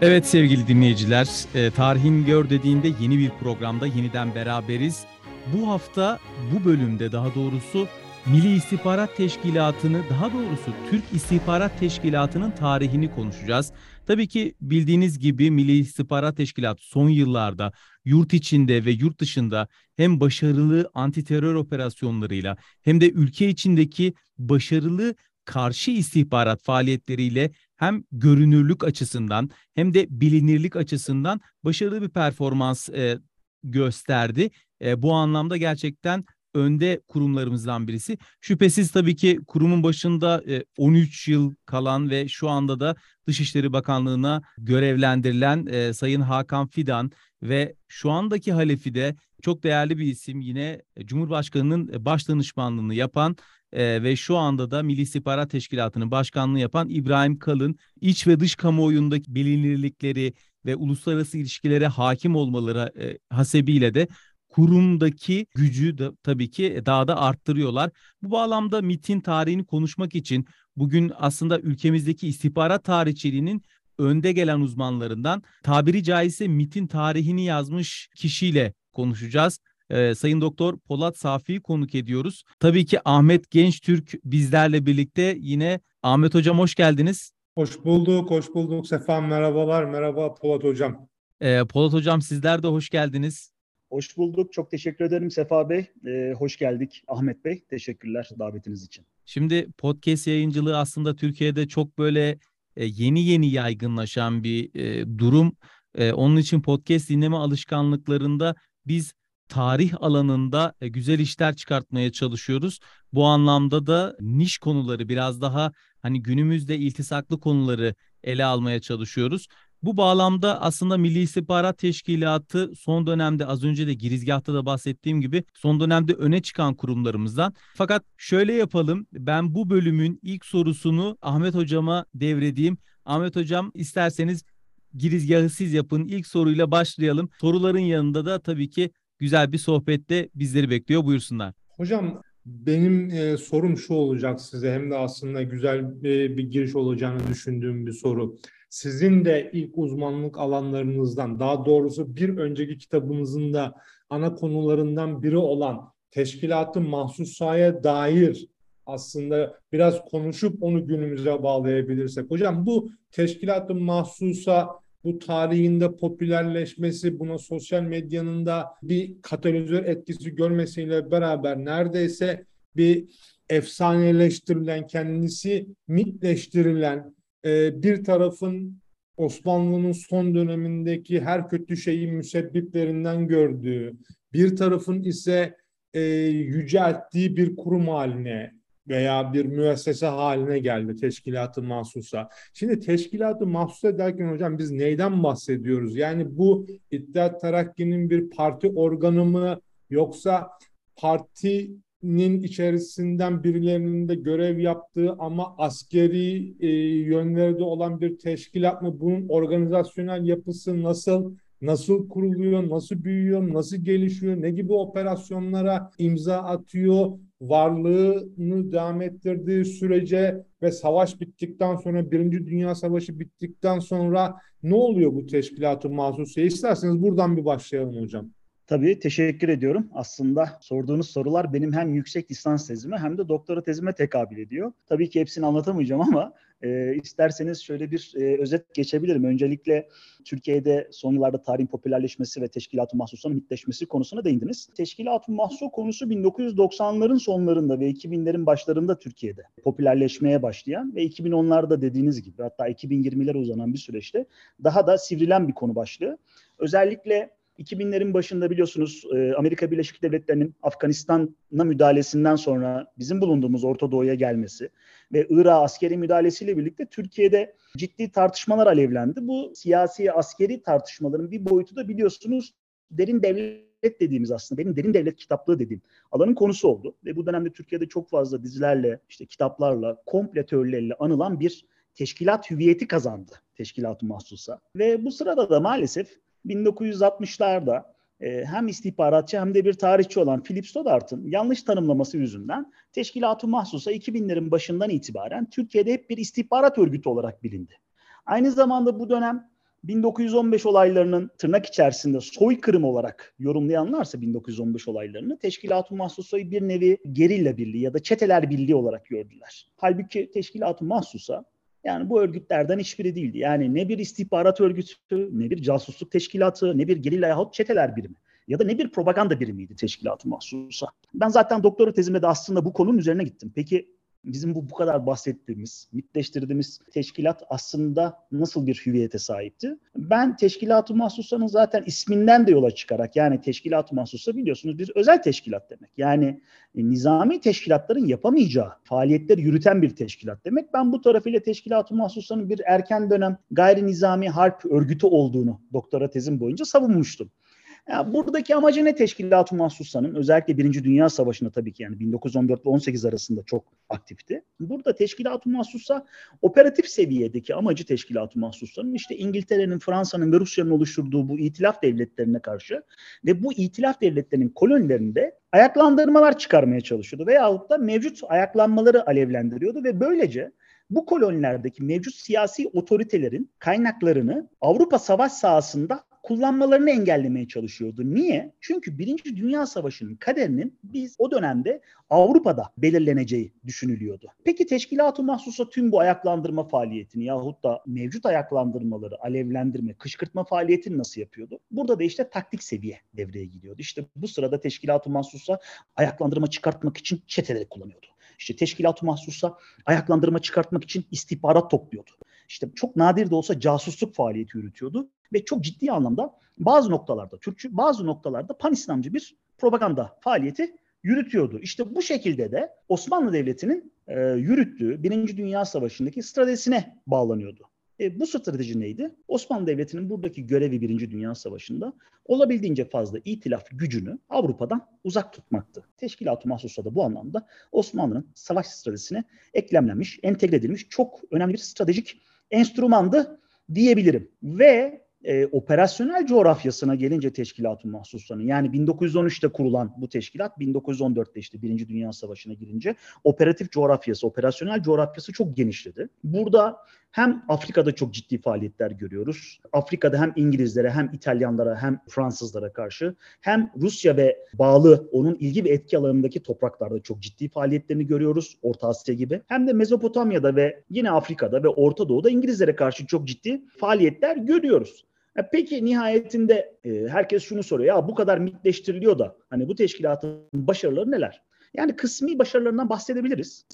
Evet sevgili dinleyiciler, e, Tarihin Gör dediğinde yeni bir programda yeniden beraberiz. Bu hafta bu bölümde daha doğrusu Milli İstihbarat Teşkilatı'nı daha doğrusu Türk İstihbarat Teşkilatı'nın tarihini konuşacağız. Tabii ki bildiğiniz gibi Milli İstihbarat Teşkilatı son yıllarda yurt içinde ve yurt dışında hem başarılı anti terör operasyonlarıyla hem de ülke içindeki başarılı karşı istihbarat faaliyetleriyle hem görünürlük açısından hem de bilinirlik açısından başarılı bir performans e, gösterdi. E, bu anlamda gerçekten önde kurumlarımızdan birisi. Şüphesiz tabii ki kurumun başında 13 e, yıl kalan ve şu anda da Dışişleri Bakanlığı'na görevlendirilen e, Sayın Hakan Fidan ve şu andaki halefi de çok değerli bir isim yine Cumhurbaşkanı'nın baş danışmanlığını yapan e, ve şu anda da Milli İstihbarat Teşkilatı'nın başkanlığı yapan İbrahim Kalın iç ve dış kamuoyundaki bilinirlikleri ve uluslararası ilişkilere hakim olmaları e, hasebiyle de kurumdaki gücü de tabii ki daha da arttırıyorlar. Bu bağlamda MIT'in tarihini konuşmak için bugün aslında ülkemizdeki istihbarat tarihçiliğinin önde gelen uzmanlarından tabiri caizse MIT'in tarihini yazmış kişiyle konuşacağız. Ee, Sayın Doktor Polat Safi'yi konuk ediyoruz. Tabii ki Ahmet Gençtürk bizlerle birlikte yine Ahmet Hocam hoş geldiniz. Hoş bulduk, hoş bulduk. Sefa merhabalar, merhaba Polat Hocam. Ee, Polat Hocam sizler de hoş geldiniz. Hoş bulduk. Çok teşekkür ederim Sefa Bey. Ee, hoş geldik Ahmet Bey. Teşekkürler davetiniz için. Şimdi podcast yayıncılığı aslında Türkiye'de çok böyle e, yeni yeni yaygınlaşan bir e, durum. E, onun için podcast dinleme alışkanlıklarında biz tarih alanında e, güzel işler çıkartmaya çalışıyoruz. Bu anlamda da niş konuları biraz daha hani günümüzde iltisaklı konuları ele almaya çalışıyoruz. Bu bağlamda aslında Milli İstihbarat Teşkilatı son dönemde az önce de girizgahta da bahsettiğim gibi son dönemde öne çıkan kurumlarımızdan. Fakat şöyle yapalım ben bu bölümün ilk sorusunu Ahmet Hocama devredeyim. Ahmet Hocam isterseniz girizgahı siz yapın. İlk soruyla başlayalım. Soruların yanında da tabii ki güzel bir sohbette bizleri bekliyor. Buyursunlar. Hocam benim e, sorum şu olacak size hem de aslında güzel bir, bir giriş olacağını düşündüğüm bir soru. Sizin de ilk uzmanlık alanlarınızdan daha doğrusu bir önceki kitabınızın da ana konularından biri olan teşkilatı mahsusaya dair aslında biraz konuşup onu günümüze bağlayabilirsek. Hocam bu teşkilatı mahsusa bu tarihinde popülerleşmesi, buna sosyal medyanın da bir katalizör etkisi görmesiyle beraber neredeyse bir efsaneleştirilen, kendisi mitleştirilen e, bir tarafın Osmanlı'nın son dönemindeki her kötü şeyi müsebbiplerinden gördüğü, bir tarafın ise e, yücelttiği bir kurum haline veya bir müessese haline geldi teşkilatı mahsusa. Şimdi teşkilatı mahsusa derken hocam biz neyden bahsediyoruz? Yani bu İttihat Terakki'nin bir parti organı mı yoksa partinin içerisinden birilerinin de görev yaptığı ama askeri e, yönleri de olan bir teşkilat mı? Bunun organizasyonel yapısı nasıl? nasıl kuruluyor, nasıl büyüyor, nasıl gelişiyor, ne gibi operasyonlara imza atıyor, varlığını devam ettirdiği sürece ve savaş bittikten sonra, Birinci Dünya Savaşı bittikten sonra ne oluyor bu teşkilatın mahsusiye? İsterseniz buradan bir başlayalım hocam. Tabii teşekkür ediyorum. Aslında sorduğunuz sorular benim hem yüksek lisans tezime hem de doktora tezime tekabül ediyor. Tabii ki hepsini anlatamayacağım ama e, isterseniz şöyle bir e, özet geçebilirim. Öncelikle Türkiye'de son yıllarda tarihin popülerleşmesi ve teşkilat-ı mahsusunun mitleşmesi konusuna değindiniz. Teşkilat-ı mahsus konusu 1990'ların sonlarında ve 2000'lerin başlarında Türkiye'de popülerleşmeye başlayan ve 2010'larda dediğiniz gibi hatta 2020'lere uzanan bir süreçte daha da sivrilen bir konu başlığı. Özellikle 2000'lerin başında biliyorsunuz e, Amerika Birleşik Devletleri'nin Afganistan'a müdahalesinden sonra bizim bulunduğumuz Orta Doğu'ya gelmesi ve Irak'a askeri müdahalesiyle birlikte Türkiye'de ciddi tartışmalar alevlendi. Bu siyasi askeri tartışmaların bir boyutu da biliyorsunuz derin devlet dediğimiz aslında benim derin devlet kitaplığı dediğim alanın konusu oldu. Ve bu dönemde Türkiye'de çok fazla dizilerle, işte kitaplarla, kompletörlerle anılan bir teşkilat hüviyeti kazandı teşkilat-ı mahsusa. Ve bu sırada da maalesef 1960'larda e, hem istihbaratçı hem de bir tarihçi olan Philip Stoddard'ın yanlış tanımlaması yüzünden Teşkilat-ı Mahsus'a 2000'lerin başından itibaren Türkiye'de hep bir istihbarat örgütü olarak bilindi. Aynı zamanda bu dönem 1915 olaylarının tırnak içerisinde soykırım olarak yorumlayanlarsa 1915 olaylarını Teşkilat-ı Mahsusa'yı bir nevi gerilla birliği ya da çeteler birliği olarak gördüler. Halbuki Teşkilat-ı Mahsusa yani bu örgütlerden hiçbiri değildi. Yani ne bir istihbarat örgütü, ne bir casusluk teşkilatı, ne bir gerilla yahut çeteler birimi ya da ne bir propaganda birimiydi teşkilatı mahsusa. Ben zaten doktora tezimde de aslında bu konunun üzerine gittim. Peki bizim bu bu kadar bahsettiğimiz, mitleştirdiğimiz teşkilat aslında nasıl bir hüviyete sahipti? Ben Teşkilat-ı Mahsusa'nın zaten isminden de yola çıkarak yani Teşkilat-ı Mahsusa biliyorsunuz bir özel teşkilat demek. Yani e, nizami teşkilatların yapamayacağı faaliyetleri yürüten bir teşkilat demek. Ben bu tarafıyla Teşkilat-ı Mahsusa'nın bir erken dönem gayri nizami harp örgütü olduğunu doktora tezim boyunca savunmuştum. Yani buradaki amacı ne Teşkilat-ı Mahsusa'nın? Özellikle Birinci Dünya Savaşı'nda tabii ki yani 1914 ile 18 arasında çok aktifti. Burada Teşkilat-ı Mahsusa operatif seviyedeki amacı Teşkilat-ı Mahsusa'nın işte İngiltere'nin, Fransa'nın ve Rusya'nın oluşturduğu bu itilaf devletlerine karşı ve bu itilaf devletlerinin kolonilerinde ayaklandırmalar çıkarmaya çalışıyordu. Veyahut da mevcut ayaklanmaları alevlendiriyordu ve böylece bu kolonilerdeki mevcut siyasi otoritelerin kaynaklarını Avrupa savaş sahasında kullanmalarını engellemeye çalışıyordu. Niye? Çünkü Birinci Dünya Savaşı'nın kaderinin biz o dönemde Avrupa'da belirleneceği düşünülüyordu. Peki Teşkilat-ı Mahsus'a tüm bu ayaklandırma faaliyetini yahut da mevcut ayaklandırmaları, alevlendirme, kışkırtma faaliyetini nasıl yapıyordu? Burada da işte taktik seviye devreye gidiyordu. İşte bu sırada Teşkilat-ı Mahsus'a ayaklandırma çıkartmak için çeteleri kullanıyordu. İşte teşkilat-ı mahsusa ayaklandırma çıkartmak için istihbarat topluyordu. İşte çok nadir de olsa casusluk faaliyeti yürütüyordu ve çok ciddi anlamda bazı noktalarda Türkçü, bazı noktalarda pan-İslamcı bir propaganda faaliyeti yürütüyordu. İşte bu şekilde de Osmanlı Devleti'nin e, yürüttüğü Birinci Dünya Savaşı'ndaki stratejisine bağlanıyordu. E, bu strateji neydi? Osmanlı Devleti'nin buradaki görevi Birinci Dünya Savaşı'nda olabildiğince fazla itilaf gücünü Avrupa'dan uzak tutmaktı. Teşkilat-ı Mahsus'a da bu anlamda Osmanlı'nın savaş stratejisine eklemlenmiş, entegre edilmiş çok önemli bir stratejik enstrümandı diyebilirim. Ve e, operasyonel coğrafyasına gelince teşkilatın mahsuslarının yani 1913'te kurulan bu teşkilat 1914'te işte Birinci Dünya Savaşı'na girince operatif coğrafyası, operasyonel coğrafyası çok genişledi. Burada hem Afrika'da çok ciddi faaliyetler görüyoruz. Afrika'da hem İngilizlere hem İtalyanlara hem Fransızlara karşı hem Rusya ve bağlı onun ilgi ve etki alanındaki topraklarda çok ciddi faaliyetlerini görüyoruz. Orta Asya gibi. Hem de Mezopotamya'da ve yine Afrika'da ve Orta Doğu'da İngilizlere karşı çok ciddi faaliyetler görüyoruz. E, peki nihayetinde e, herkes şunu soruyor. Ya bu kadar mitleştiriliyor da hani bu teşkilatın başarıları neler? Yani kısmi başarılarından bahsedebiliriz.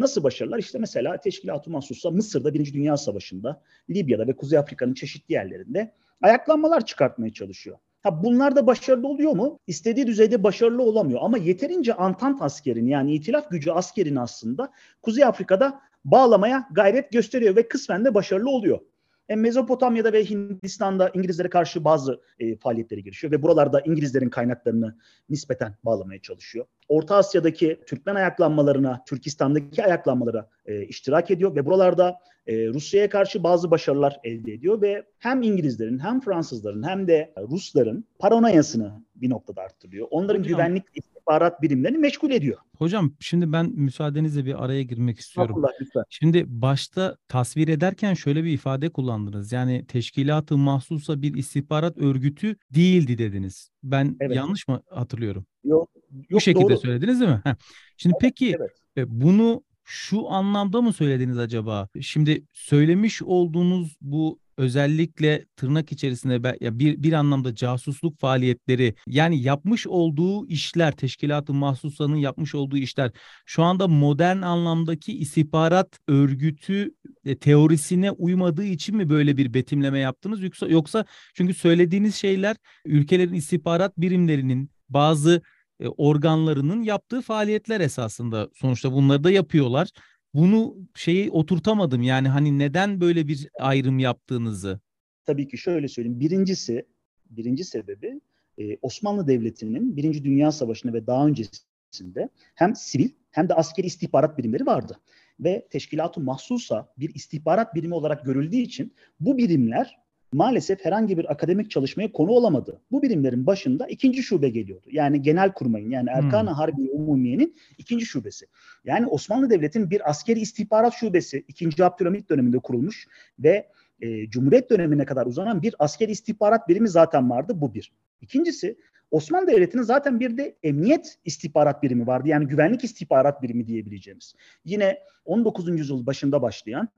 Nasıl başarılar? İşte mesela Teşkilat-ı Mahsus'a Mısır'da Birinci Dünya Savaşı'nda, Libya'da ve Kuzey Afrika'nın çeşitli yerlerinde ayaklanmalar çıkartmaya çalışıyor. Ha bunlar da başarılı oluyor mu? İstediği düzeyde başarılı olamıyor ama yeterince Antant askerini yani itilaf gücü askerini aslında Kuzey Afrika'da bağlamaya gayret gösteriyor ve kısmen de başarılı oluyor. E, Mezopotamya'da ve Hindistan'da İngilizlere karşı bazı e, faaliyetleri girişiyor ve buralarda İngilizlerin kaynaklarını nispeten bağlamaya çalışıyor. Orta Asya'daki Türkmen ayaklanmalarına, Türkistan'daki ayaklanmalara e, iştirak ediyor ve buralarda e, Rusya'ya karşı bazı başarılar elde ediyor ve hem İngilizlerin hem Fransızların hem de Rusların paranoyasını bir noktada arttırıyor. Onların Hocam, güvenlik istihbarat birimlerini meşgul ediyor. Hocam şimdi ben müsaadenizle bir araya girmek istiyorum. Allah, lütfen. Şimdi başta tasvir ederken şöyle bir ifade kullandınız. Yani teşkilatı mahsusa bir istihbarat örgütü değildi dediniz. Ben evet. yanlış mı hatırlıyorum? Yok. yok Bu şekilde doğru. söylediniz değil mi? Heh. Şimdi evet, peki evet. E, bunu şu anlamda mı söylediniz acaba? Şimdi söylemiş olduğunuz bu özellikle tırnak içerisinde ya bir bir anlamda casusluk faaliyetleri yani yapmış olduğu işler teşkilatın mahsusanın yapmış olduğu işler şu anda modern anlamdaki istihbarat örgütü e, teorisine uymadığı için mi böyle bir betimleme yaptınız? Yoksa yoksa çünkü söylediğiniz şeyler ülkelerin istihbarat birimlerinin bazı e, organlarının yaptığı faaliyetler esasında. Sonuçta bunları da yapıyorlar bunu şeyi oturtamadım. Yani hani neden böyle bir ayrım yaptığınızı? Tabii ki şöyle söyleyeyim. Birincisi, birinci sebebi e, Osmanlı Devleti'nin Birinci Dünya Savaşı'nda ve daha öncesinde hem sivil hem de askeri istihbarat birimleri vardı. Ve teşkilat-ı mahsusa bir istihbarat birimi olarak görüldüğü için bu birimler maalesef herhangi bir akademik çalışmaya konu olamadı. Bu birimlerin başında ikinci şube geliyordu. Yani genel kurmayın yani Erkan-ı hmm. Harbi Umumiye'nin ikinci şubesi. Yani Osmanlı Devleti'nin bir askeri istihbarat şubesi 2. Abdülhamit döneminde kurulmuş ve e, Cumhuriyet dönemine kadar uzanan bir asker istihbarat birimi zaten vardı. Bu bir. İkincisi Osmanlı Devleti'nin zaten bir de emniyet istihbarat birimi vardı. Yani güvenlik istihbarat birimi diyebileceğimiz. Yine 19. yüzyıl başında başlayan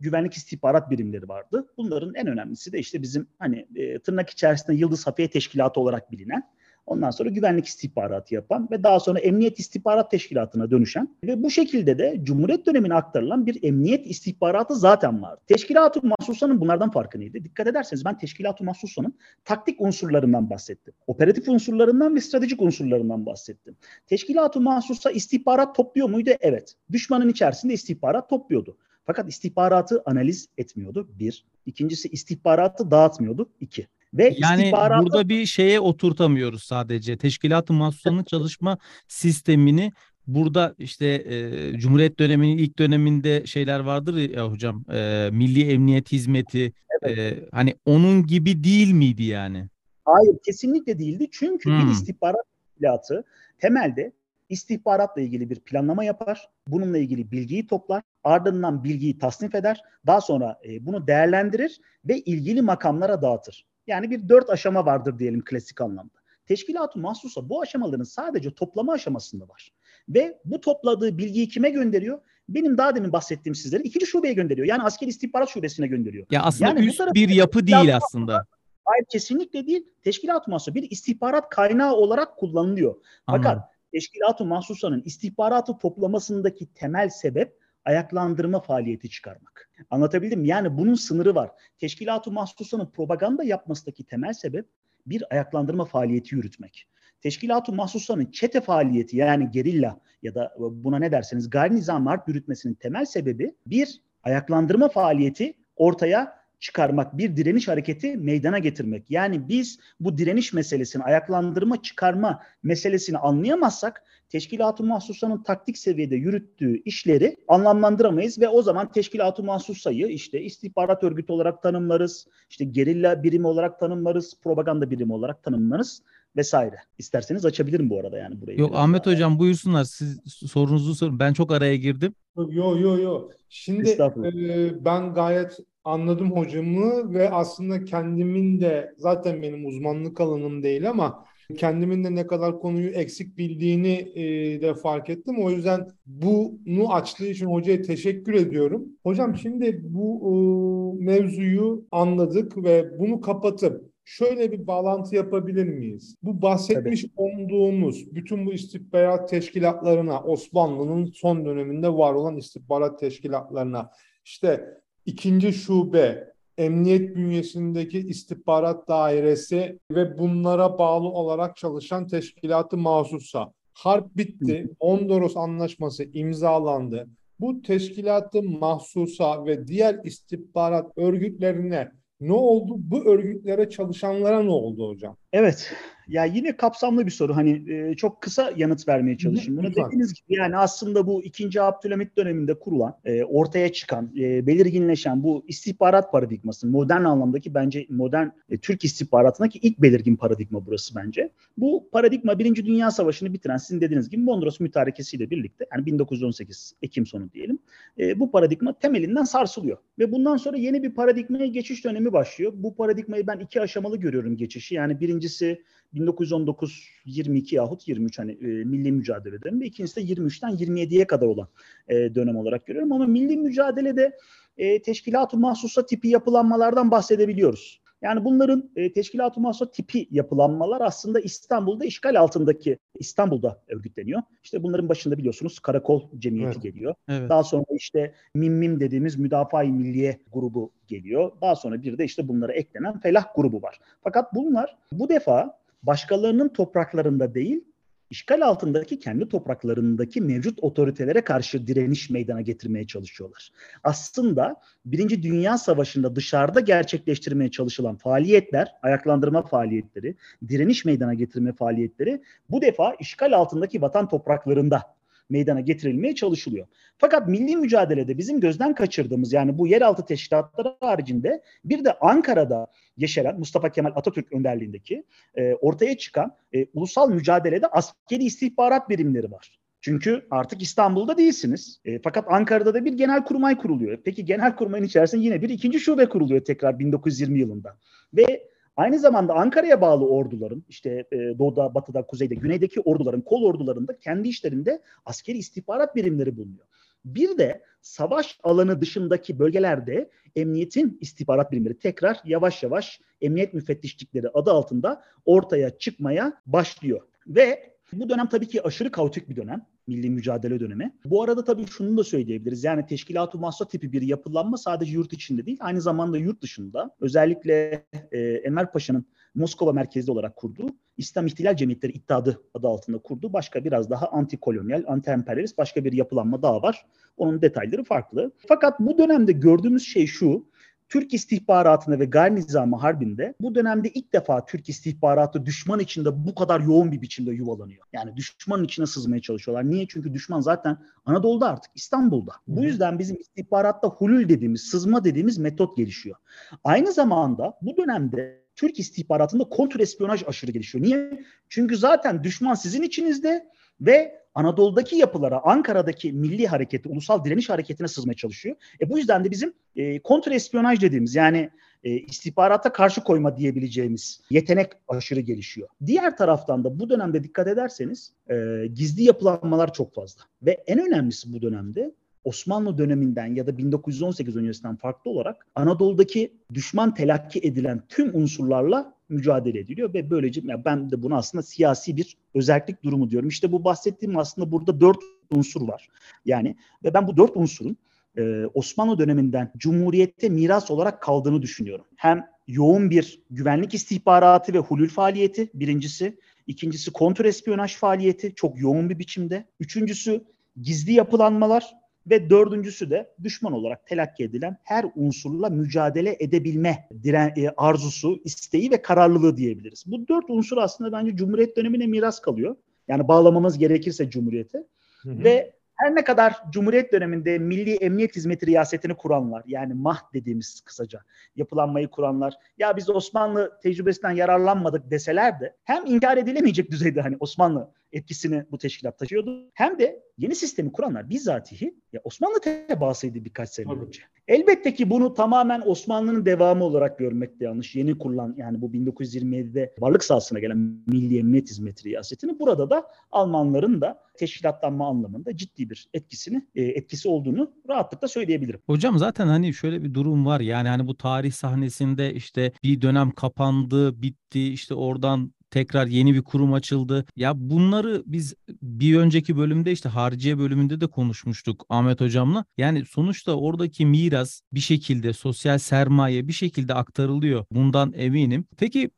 güvenlik istihbarat birimleri vardı. Bunların en önemlisi de işte bizim hani e, tırnak içerisinde Yıldız Hafiye Teşkilatı olarak bilinen Ondan sonra güvenlik istihbaratı yapan ve daha sonra emniyet istihbarat teşkilatına dönüşen ve bu şekilde de Cumhuriyet dönemine aktarılan bir emniyet istihbaratı zaten var. Teşkilat-ı Mahsusa'nın bunlardan farkı neydi? Dikkat ederseniz ben Teşkilat-ı Mahsusa'nın taktik unsurlarından bahsettim. Operatif unsurlarından ve stratejik unsurlarından bahsettim. Teşkilat-ı Mahsusa istihbarat topluyor muydu? Evet. Düşmanın içerisinde istihbarat topluyordu. Fakat istihbaratı analiz etmiyordu. Bir. İkincisi istihbaratı dağıtmıyordu. İki. Ve yani istihbaratı... burada bir şeye oturtamıyoruz sadece. Teşkilat-ı Mahsusa'nın çalışma sistemini burada işte e, Cumhuriyet döneminin ilk döneminde şeyler vardır ya hocam. E, Milli Emniyet Hizmeti evet. e, hani onun gibi değil miydi yani? Hayır kesinlikle değildi. Çünkü hmm. bir istihbarat teşkilatı temelde istihbaratla ilgili bir planlama yapar. Bununla ilgili bilgiyi toplar. Ardından bilgiyi tasnif eder. Daha sonra e, bunu değerlendirir ve ilgili makamlara dağıtır. Yani bir dört aşama vardır diyelim klasik anlamda. Teşkilat-ı mahsusa bu aşamaların sadece toplama aşamasında var. Ve bu topladığı bilgiyi kime gönderiyor? Benim daha demin bahsettiğim sizlere ikinci şubeye gönderiyor. Yani asker istihbarat şubesine gönderiyor. Ya aslında yani üst bir yapı değil aslında. Hayır kesinlikle değil. Teşkilat-ı mahsusa bir istihbarat kaynağı olarak kullanılıyor. Fakat. Teşkilat-ı mahsusanın istihbaratı toplamasındaki temel sebep ayaklandırma faaliyeti çıkarmak. Anlatabildim? Yani bunun sınırı var. Teşkilat-ı Mahsusa'nın propaganda yapmasındaki temel sebep bir ayaklandırma faaliyeti yürütmek. Teşkilat-ı Mahsusa'nın çete faaliyeti yani gerilla ya da buna ne derseniz gayri nizam harp yürütmesinin temel sebebi bir ayaklandırma faaliyeti ortaya çıkarmak, bir direniş hareketi meydana getirmek. Yani biz bu direniş meselesini, ayaklandırma çıkarma meselesini anlayamazsak Teşkilat-ı Mahsusa'nın taktik seviyede yürüttüğü işleri anlamlandıramayız ve o zaman Teşkilat-ı Mahsusa'yı işte istihbarat örgütü olarak tanımlarız, işte gerilla birimi olarak tanımlarız, propaganda birimi olarak tanımlarız vesaire. İsterseniz açabilirim bu arada yani burayı. Yok Ahmet daha. hocam buyursunlar siz sorunuzu sorun. Ben çok araya girdim. Yok yok yok. Şimdi e, ben gayet anladım hocamı ve aslında kendimin de zaten benim uzmanlık alanım değil ama kendimin de ne kadar konuyu eksik bildiğini e, de fark ettim. O yüzden bunu açtığı için hocaya teşekkür ediyorum. Hocam şimdi bu e, mevzuyu anladık ve bunu kapatıp şöyle bir bağlantı yapabilir miyiz? Bu bahsetmiş Tabii. olduğumuz bütün bu istihbarat teşkilatlarına Osmanlı'nın son döneminde var olan istihbarat teşkilatlarına işte ikinci şube, emniyet bünyesindeki istihbarat dairesi ve bunlara bağlı olarak çalışan teşkilatı mahsusa. Harp bitti. Mondros Anlaşması imzalandı. Bu teşkilatı mahsusa ve diğer istihbarat örgütlerine ne oldu? Bu örgütlere çalışanlara ne oldu hocam? Evet. Ya yine kapsamlı bir soru. Hani e, çok kısa yanıt vermeye çalışayım. Bunu dediğiniz gibi yani aslında bu ikinci Abdülhamit döneminde kurulan, e, ortaya çıkan, e, belirginleşen bu istihbarat paradigması, modern anlamdaki bence modern e, Türk istihbaratındaki ilk belirgin paradigma burası bence. Bu paradigma Birinci Dünya Savaşı'nı bitiren sizin dediğiniz gibi Mondros mütarekesiyle birlikte yani 1918 Ekim sonu diyelim. E, bu paradigma temelinden sarsılıyor. Ve bundan sonra yeni bir paradigmaya geçiş dönemi başlıyor. Bu paradigmayı ben iki aşamalı görüyorum geçişi. Yani birincisi 1919-22 yahut 23 hani e, milli mücadele dönemi. İkincisi de 23'ten 27'ye kadar olan e, dönem olarak görüyorum. Ama milli mücadelede e, teşkilat-ı mahsusa tipi yapılanmalardan bahsedebiliyoruz. Yani bunların e, teşkilat-ı mahsusa tipi yapılanmalar aslında İstanbul'da işgal altındaki İstanbul'da örgütleniyor. İşte bunların başında biliyorsunuz Karakol Cemiyeti evet. geliyor. Evet. Daha sonra işte MİM dediğimiz Müdafaa-i Milliye grubu geliyor. Daha sonra bir de işte bunlara eklenen Felah grubu var. Fakat bunlar bu defa başkalarının topraklarında değil, işgal altındaki kendi topraklarındaki mevcut otoritelere karşı direniş meydana getirmeye çalışıyorlar. Aslında Birinci Dünya Savaşı'nda dışarıda gerçekleştirmeye çalışılan faaliyetler, ayaklandırma faaliyetleri, direniş meydana getirme faaliyetleri bu defa işgal altındaki vatan topraklarında meydana getirilmeye çalışılıyor. Fakat milli mücadelede bizim gözden kaçırdığımız yani bu yeraltı teşkilatları haricinde bir de Ankara'da yeşeren Mustafa Kemal Atatürk önderliğindeki e, ortaya çıkan e, ulusal mücadelede askeri istihbarat birimleri var. Çünkü artık İstanbul'da değilsiniz. E, fakat Ankara'da da bir genel kurmay kuruluyor. Peki genel kurmayın içerisinde yine bir ikinci şube kuruluyor tekrar 1920 yılında. Ve Aynı zamanda Ankara'ya bağlı orduların işte e, doğuda, batıda, kuzeyde, güneydeki orduların, kol ordularında kendi işlerinde askeri istihbarat birimleri bulunuyor. Bir de savaş alanı dışındaki bölgelerde emniyetin istihbarat birimleri tekrar yavaş yavaş emniyet müfettişlikleri adı altında ortaya çıkmaya başlıyor. Ve bu dönem tabii ki aşırı kaotik bir dönem. Milli mücadele dönemi. Bu arada tabii şunu da söyleyebiliriz. Yani teşkilat-ı mahsa tipi bir yapılanma sadece yurt içinde değil, aynı zamanda yurt dışında. Özellikle e, Enver Paşa'nın Moskova merkezli olarak kurduğu İslam İhtilal Cemiyetleri İttihadı adı altında kurduğu başka biraz daha anti-kolonyal, anti-emperyalist başka bir yapılanma daha var. Onun detayları farklı. Fakat bu dönemde gördüğümüz şey şu, Türk istihbaratında ve gayri nizamı harbinde bu dönemde ilk defa Türk istihbaratı düşman içinde bu kadar yoğun bir biçimde yuvalanıyor. Yani düşmanın içine sızmaya çalışıyorlar. Niye? Çünkü düşman zaten Anadolu'da artık İstanbul'da. Bu yüzden bizim istihbaratta hulül dediğimiz, sızma dediğimiz metot gelişiyor. Aynı zamanda bu dönemde Türk istihbaratında kontrespiyonaj aşırı gelişiyor. Niye? Çünkü zaten düşman sizin içinizde ve Anadolu'daki yapılara, Ankara'daki milli hareketi, ulusal direniş hareketine sızmaya çalışıyor. E bu yüzden de bizim e, kontrespiyonaj dediğimiz yani e, istihbarata karşı koyma diyebileceğimiz yetenek aşırı gelişiyor. Diğer taraftan da bu dönemde dikkat ederseniz e, gizli yapılanmalar çok fazla. Ve en önemlisi bu dönemde Osmanlı döneminden ya da 1918 öncesinden farklı olarak Anadolu'daki düşman telakki edilen tüm unsurlarla mücadele ediliyor ve böylece yani ben de bunu aslında siyasi bir özellik durumu diyorum. İşte bu bahsettiğim aslında burada dört unsur var. Yani ve ben bu dört unsurun e, Osmanlı döneminden Cumhuriyette miras olarak kaldığını düşünüyorum. Hem yoğun bir güvenlik istihbaratı ve hulül faaliyeti birincisi. ikincisi kontrespiyonaj faaliyeti çok yoğun bir biçimde. Üçüncüsü gizli yapılanmalar ve dördüncüsü de düşman olarak telakki edilen her unsurla mücadele edebilme diren, e, arzusu, isteği ve kararlılığı diyebiliriz. Bu dört unsur aslında bence Cumhuriyet dönemine miras kalıyor. Yani bağlamamız gerekirse Cumhuriyete. Hı hı. Ve her ne kadar Cumhuriyet döneminde Milli Emniyet Hizmeti riyasetini kuranlar yani MAH dediğimiz kısaca yapılanmayı kuranlar ya biz Osmanlı tecrübesinden yararlanmadık deseler de hem inkar edilemeyecek düzeyde hani Osmanlı etkisini bu teşkilat taşıyordu. Hem de yeni sistemi kuranlar bizzatihi ya Osmanlı tebaasıydı birkaç sene Tabii. önce. Elbette ki bunu tamamen Osmanlı'nın devamı olarak görmek de yanlış. Yeni kurulan yani bu 1927'de varlık sahasına gelen Milli Emniyet Hizmeti riyasetini burada da Almanların da teşkilatlanma anlamında ciddi bir etkisini e, etkisi olduğunu rahatlıkla söyleyebilirim. Hocam zaten hani şöyle bir durum var. Yani hani bu tarih sahnesinde işte bir dönem kapandı, bitti, işte oradan tekrar yeni bir kurum açıldı. Ya bunları biz bir önceki bölümde işte hariciye bölümünde de konuşmuştuk Ahmet hocamla. Yani sonuçta oradaki miras bir şekilde sosyal sermaye bir şekilde aktarılıyor. Bundan eminim. Peki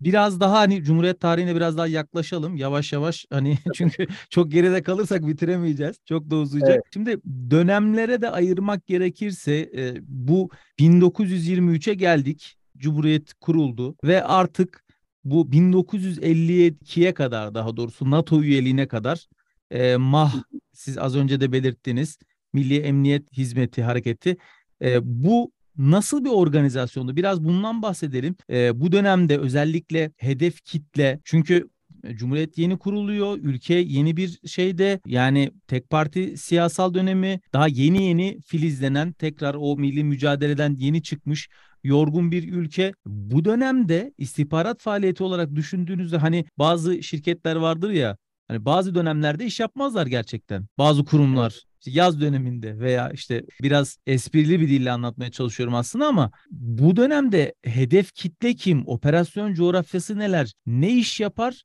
biraz daha hani Cumhuriyet tarihine biraz daha yaklaşalım yavaş yavaş hani çünkü çok geride kalırsak bitiremeyeceğiz. Çok da uzayacak. Evet. Şimdi dönemlere de ayırmak gerekirse e, bu 1923'e geldik. Cumhuriyet kuruldu ve artık bu 1952'ye kadar daha doğrusu NATO üyeliğine kadar e, MAH siz az önce de belirttiniz Milli Emniyet Hizmeti Hareketi e, bu nasıl bir organizasyondu? Biraz bundan bahsedelim. E, bu dönemde özellikle hedef kitle çünkü Cumhuriyet yeni kuruluyor. Ülke yeni bir şeyde yani tek parti siyasal dönemi daha yeni yeni filizlenen tekrar o milli mücadeleden yeni çıkmış yorgun bir ülke. Bu dönemde istihbarat faaliyeti olarak düşündüğünüzde hani bazı şirketler vardır ya hani bazı dönemlerde iş yapmazlar gerçekten. Bazı kurumlar yaz döneminde veya işte biraz esprili bir dille anlatmaya çalışıyorum aslında ama bu dönemde hedef kitle kim? Operasyon coğrafyası neler? Ne iş yapar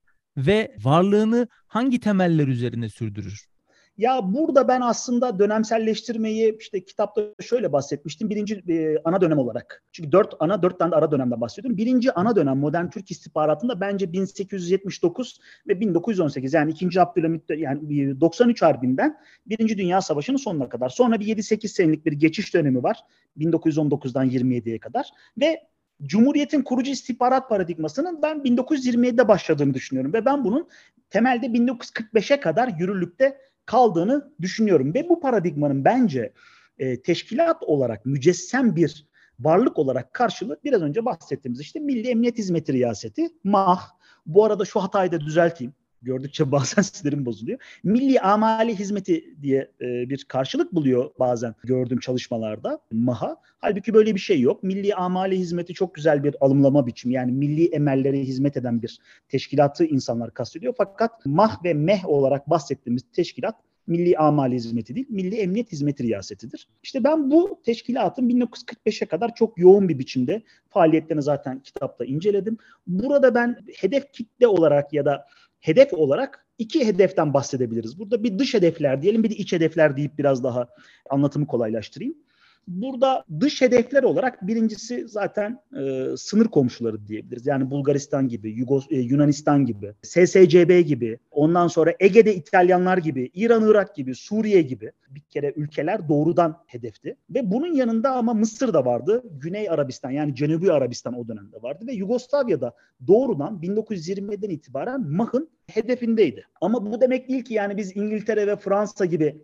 ve varlığını hangi temeller üzerine sürdürür? Ya burada ben aslında dönemselleştirmeyi işte kitapta şöyle bahsetmiştim. Birinci e, ana dönem olarak. Çünkü dört ana, dört tane de ara dönemden bahsediyorum. Birinci ana dönem modern Türk istihbaratında bence 1879 ve 1918 yani ikinci Abdülhamit yani 93 Harbi'nden Birinci Dünya Savaşı'nın sonuna kadar. Sonra bir 7-8 senelik bir geçiş dönemi var. 1919'dan 27'ye kadar ve Cumhuriyet'in kurucu istihbarat paradigmasının ben 1927'de başladığını düşünüyorum ve ben bunun temelde 1945'e kadar yürürlükte kaldığını düşünüyorum ve bu paradigmanın bence e, teşkilat olarak mücessem bir varlık olarak karşılığı biraz önce bahsettiğimiz işte Milli Emniyet Hizmeti Riyaseti, MAH. Bu arada şu hatayı da düzelteyim. Gördükçe bazen sinirim bozuluyor. Milli amali hizmeti diye e, bir karşılık buluyor bazen gördüğüm çalışmalarda MAH'a. Halbuki böyle bir şey yok. Milli amali hizmeti çok güzel bir alımlama biçimi. Yani milli emellere hizmet eden bir teşkilatı insanlar kastediyor. Fakat MAH ve MEH olarak bahsettiğimiz teşkilat Milli Amal Hizmeti değil, Milli Emniyet Hizmeti Riyasetidir. İşte ben bu teşkilatın 1945'e kadar çok yoğun bir biçimde faaliyetlerini zaten kitapta inceledim. Burada ben hedef kitle olarak ya da hedef olarak iki hedeften bahsedebiliriz. Burada bir dış hedefler diyelim bir de iç hedefler deyip biraz daha anlatımı kolaylaştırayım. Burada dış hedefler olarak birincisi zaten e, sınır komşuları diyebiliriz. Yani Bulgaristan gibi, Yugos e, Yunanistan gibi, SSCB gibi, ondan sonra Ege'de İtalyanlar gibi, İran, Irak gibi, Suriye gibi bir kere ülkeler doğrudan hedefti. Ve bunun yanında ama Mısır da vardı, Güney Arabistan yani Cenubi Arabistan o dönemde vardı ve Yugoslavya'da doğrudan 1920'den itibaren MAH'ın hedefindeydi. Ama bu demek değil ki yani biz İngiltere ve Fransa gibi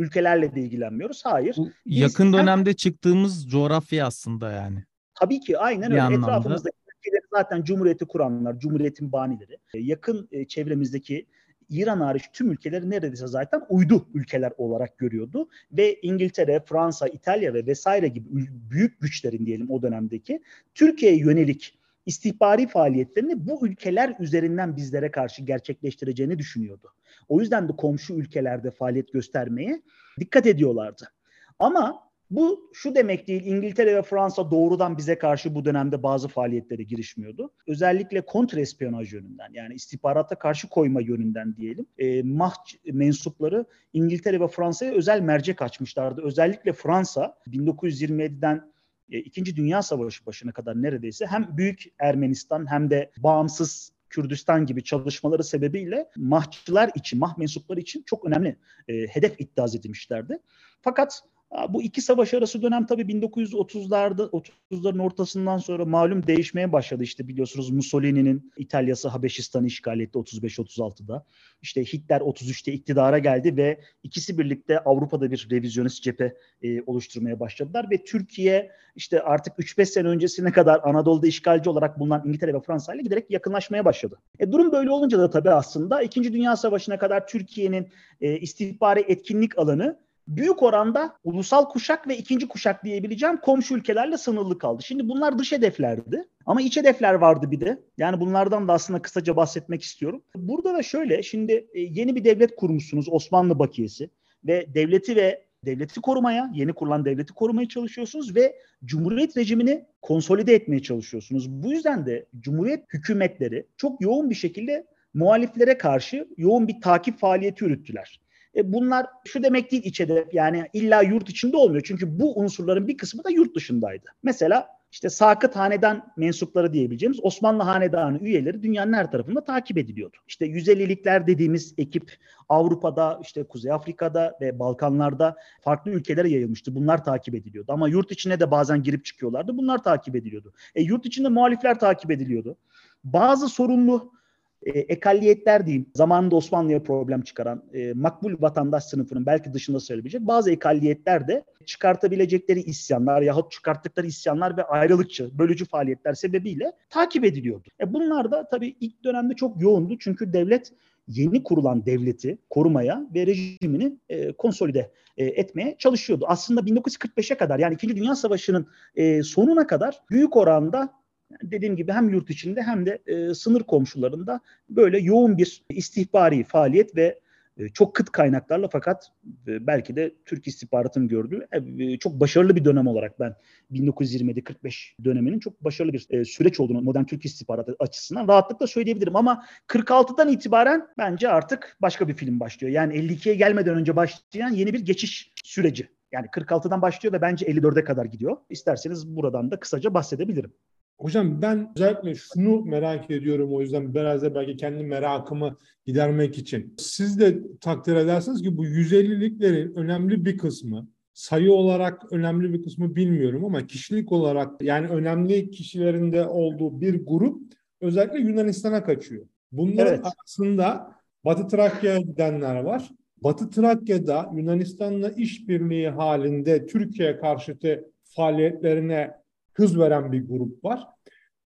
ülkelerle de ilgilenmiyoruz. Hayır. Bu yakın Biz dönemde hem, çıktığımız coğrafya aslında yani. Tabii ki aynen öyle. Anlamda. Etrafımızdaki ülkeler zaten cumhuriyeti kuranlar, cumhuriyetin banileri. E, yakın e, çevremizdeki İran hariç tüm ülkeleri neredeyse zaten uydu ülkeler olarak görüyordu. Ve İngiltere, Fransa, İtalya ve vesaire gibi büyük güçlerin diyelim o dönemdeki Türkiye'ye yönelik istihbari faaliyetlerini bu ülkeler üzerinden bizlere karşı gerçekleştireceğini düşünüyordu. O yüzden de komşu ülkelerde faaliyet göstermeye dikkat ediyorlardı. Ama bu şu demek değil İngiltere ve Fransa doğrudan bize karşı bu dönemde bazı faaliyetlere girişmiyordu. Özellikle kontrespiyonaj yönünden yani istihbarata karşı koyma yönünden diyelim. E, MAH mensupları İngiltere ve Fransa'ya özel mercek açmışlardı. Özellikle Fransa 1927'den e, İkinci Dünya Savaşı başına kadar neredeyse hem Büyük Ermenistan hem de bağımsız Kürdistan gibi çalışmaları sebebiyle mahçılar için, mah mensupları için çok önemli e, hedef iddia edilmişlerdi. Fakat bu iki savaş arası dönem tabii 1930'larda 30'ların ortasından sonra malum değişmeye başladı. İşte biliyorsunuz Mussolini'nin İtalya'sı Habeşistan'ı işgal etti 35-36'da. İşte Hitler 33'te iktidara geldi ve ikisi birlikte Avrupa'da bir revizyonist cephe e, oluşturmaya başladılar ve Türkiye işte artık 3-5 sene öncesine kadar Anadolu'da işgalci olarak bulunan İngiltere ve Fransa ile giderek yakınlaşmaya başladı. E, durum böyle olunca da tabii aslında 2. Dünya Savaşı'na kadar Türkiye'nin e, istihbari etkinlik alanı büyük oranda ulusal kuşak ve ikinci kuşak diyebileceğim komşu ülkelerle sınırlı kaldı. Şimdi bunlar dış hedeflerdi ama iç hedefler vardı bir de. Yani bunlardan da aslında kısaca bahsetmek istiyorum. Burada da şöyle şimdi e, yeni bir devlet kurmuşsunuz Osmanlı Bakiyesi ve devleti ve devleti korumaya, yeni kurulan devleti korumaya çalışıyorsunuz ve Cumhuriyet rejimini konsolide etmeye çalışıyorsunuz. Bu yüzden de Cumhuriyet hükümetleri çok yoğun bir şekilde muhaliflere karşı yoğun bir takip faaliyeti yürüttüler. E bunlar şu demek değil iç hedef yani illa yurt içinde olmuyor. Çünkü bu unsurların bir kısmı da yurt dışındaydı. Mesela işte Sakıt Hanedan mensupları diyebileceğimiz Osmanlı Hanedanı üyeleri dünyanın her tarafında takip ediliyordu. İşte 150'likler dediğimiz ekip Avrupa'da, işte Kuzey Afrika'da ve Balkanlarda farklı ülkelere yayılmıştı. Bunlar takip ediliyordu. Ama yurt içine de bazen girip çıkıyorlardı. Bunlar takip ediliyordu. E, yurt içinde muhalifler takip ediliyordu. Bazı sorumlu e, ekalliyetler diyeyim zamanında Osmanlı'ya problem çıkaran e, makbul vatandaş sınıfının belki dışında söyleyebilecek bazı ekalliyetler de çıkartabilecekleri isyanlar yahut çıkarttıkları isyanlar ve ayrılıkçı, bölücü faaliyetler sebebiyle takip ediliyordu. E bunlar da tabii ilk dönemde çok yoğundu çünkü devlet yeni kurulan devleti korumaya ve rejimini e, konsolide e, etmeye çalışıyordu. Aslında 1945'e kadar yani 2. Dünya Savaşı'nın e, sonuna kadar büyük oranda dediğim gibi hem yurt içinde hem de e, sınır komşularında böyle yoğun bir istihbari faaliyet ve e, çok kıt kaynaklarla fakat e, belki de Türk istihbaratının gördüğü e, çok başarılı bir dönem olarak ben 1927-45 döneminin çok başarılı bir e, süreç olduğunu modern Türk istihbaratı açısından rahatlıkla söyleyebilirim. Ama 46'dan itibaren bence artık başka bir film başlıyor. Yani 52'ye gelmeden önce başlayan yeni bir geçiş süreci. Yani 46'dan başlıyor ve bence 54'e kadar gidiyor. İsterseniz buradan da kısaca bahsedebilirim. Hocam ben özellikle şunu merak ediyorum o yüzden biraz da belki kendi merakımı gidermek için. Siz de takdir edersiniz ki bu 150'liklerin önemli bir kısmı sayı olarak önemli bir kısmı bilmiyorum ama kişilik olarak yani önemli kişilerin de olduğu bir grup özellikle Yunanistan'a kaçıyor. Bunların evet. arasında Batı Trakya'ya gidenler var. Batı Trakya'da Yunanistan'la işbirliği halinde Türkiye karşıtı faaliyetlerine hız veren bir grup var.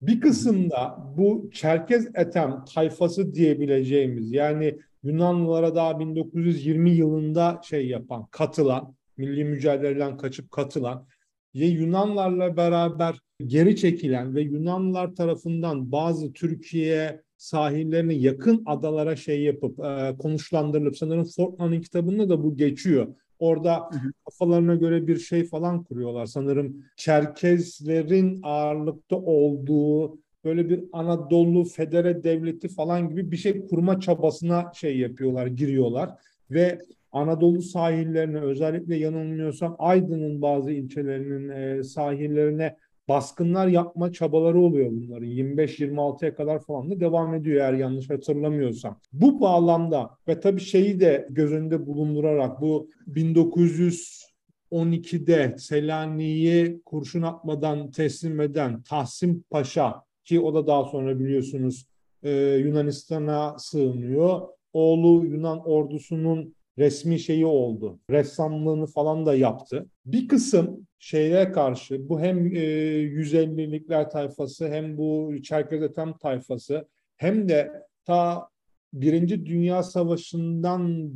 Bir kısımda bu Çerkez Etem tayfası diyebileceğimiz yani Yunanlılara daha 1920 yılında şey yapan, katılan, milli mücadeleden kaçıp katılan ve Yunanlarla beraber geri çekilen ve Yunanlılar tarafından bazı Türkiye sahillerine yakın adalara şey yapıp e, konuşlandırılıp sanırım Fortman'ın kitabında da bu geçiyor. Orada kafalarına göre bir şey falan kuruyorlar. Sanırım Çerkezlerin ağırlıkta olduğu böyle bir Anadolu Federe Devleti falan gibi bir şey kurma çabasına şey yapıyorlar, giriyorlar ve Anadolu sahillerine özellikle yanılmıyorsam Aydın'ın bazı ilçelerinin e, sahillerine baskınlar yapma çabaları oluyor bunların. 25-26'ya kadar falan da devam ediyor eğer yanlış hatırlamıyorsam. Bu bağlamda ve tabii şeyi de göz önünde bulundurarak bu 1912'de Selanik'i kurşun atmadan teslim eden Tahsin Paşa ki o da daha sonra biliyorsunuz e, Yunanistan'a sığınıyor. Oğlu Yunan ordusunun resmi şeyi oldu. Ressamlığını falan da yaptı. Bir kısım şeye karşı bu hem e, 150'likler tayfası hem bu Çerkez Ethem tayfası hem de ta Birinci Dünya Savaşı'ndan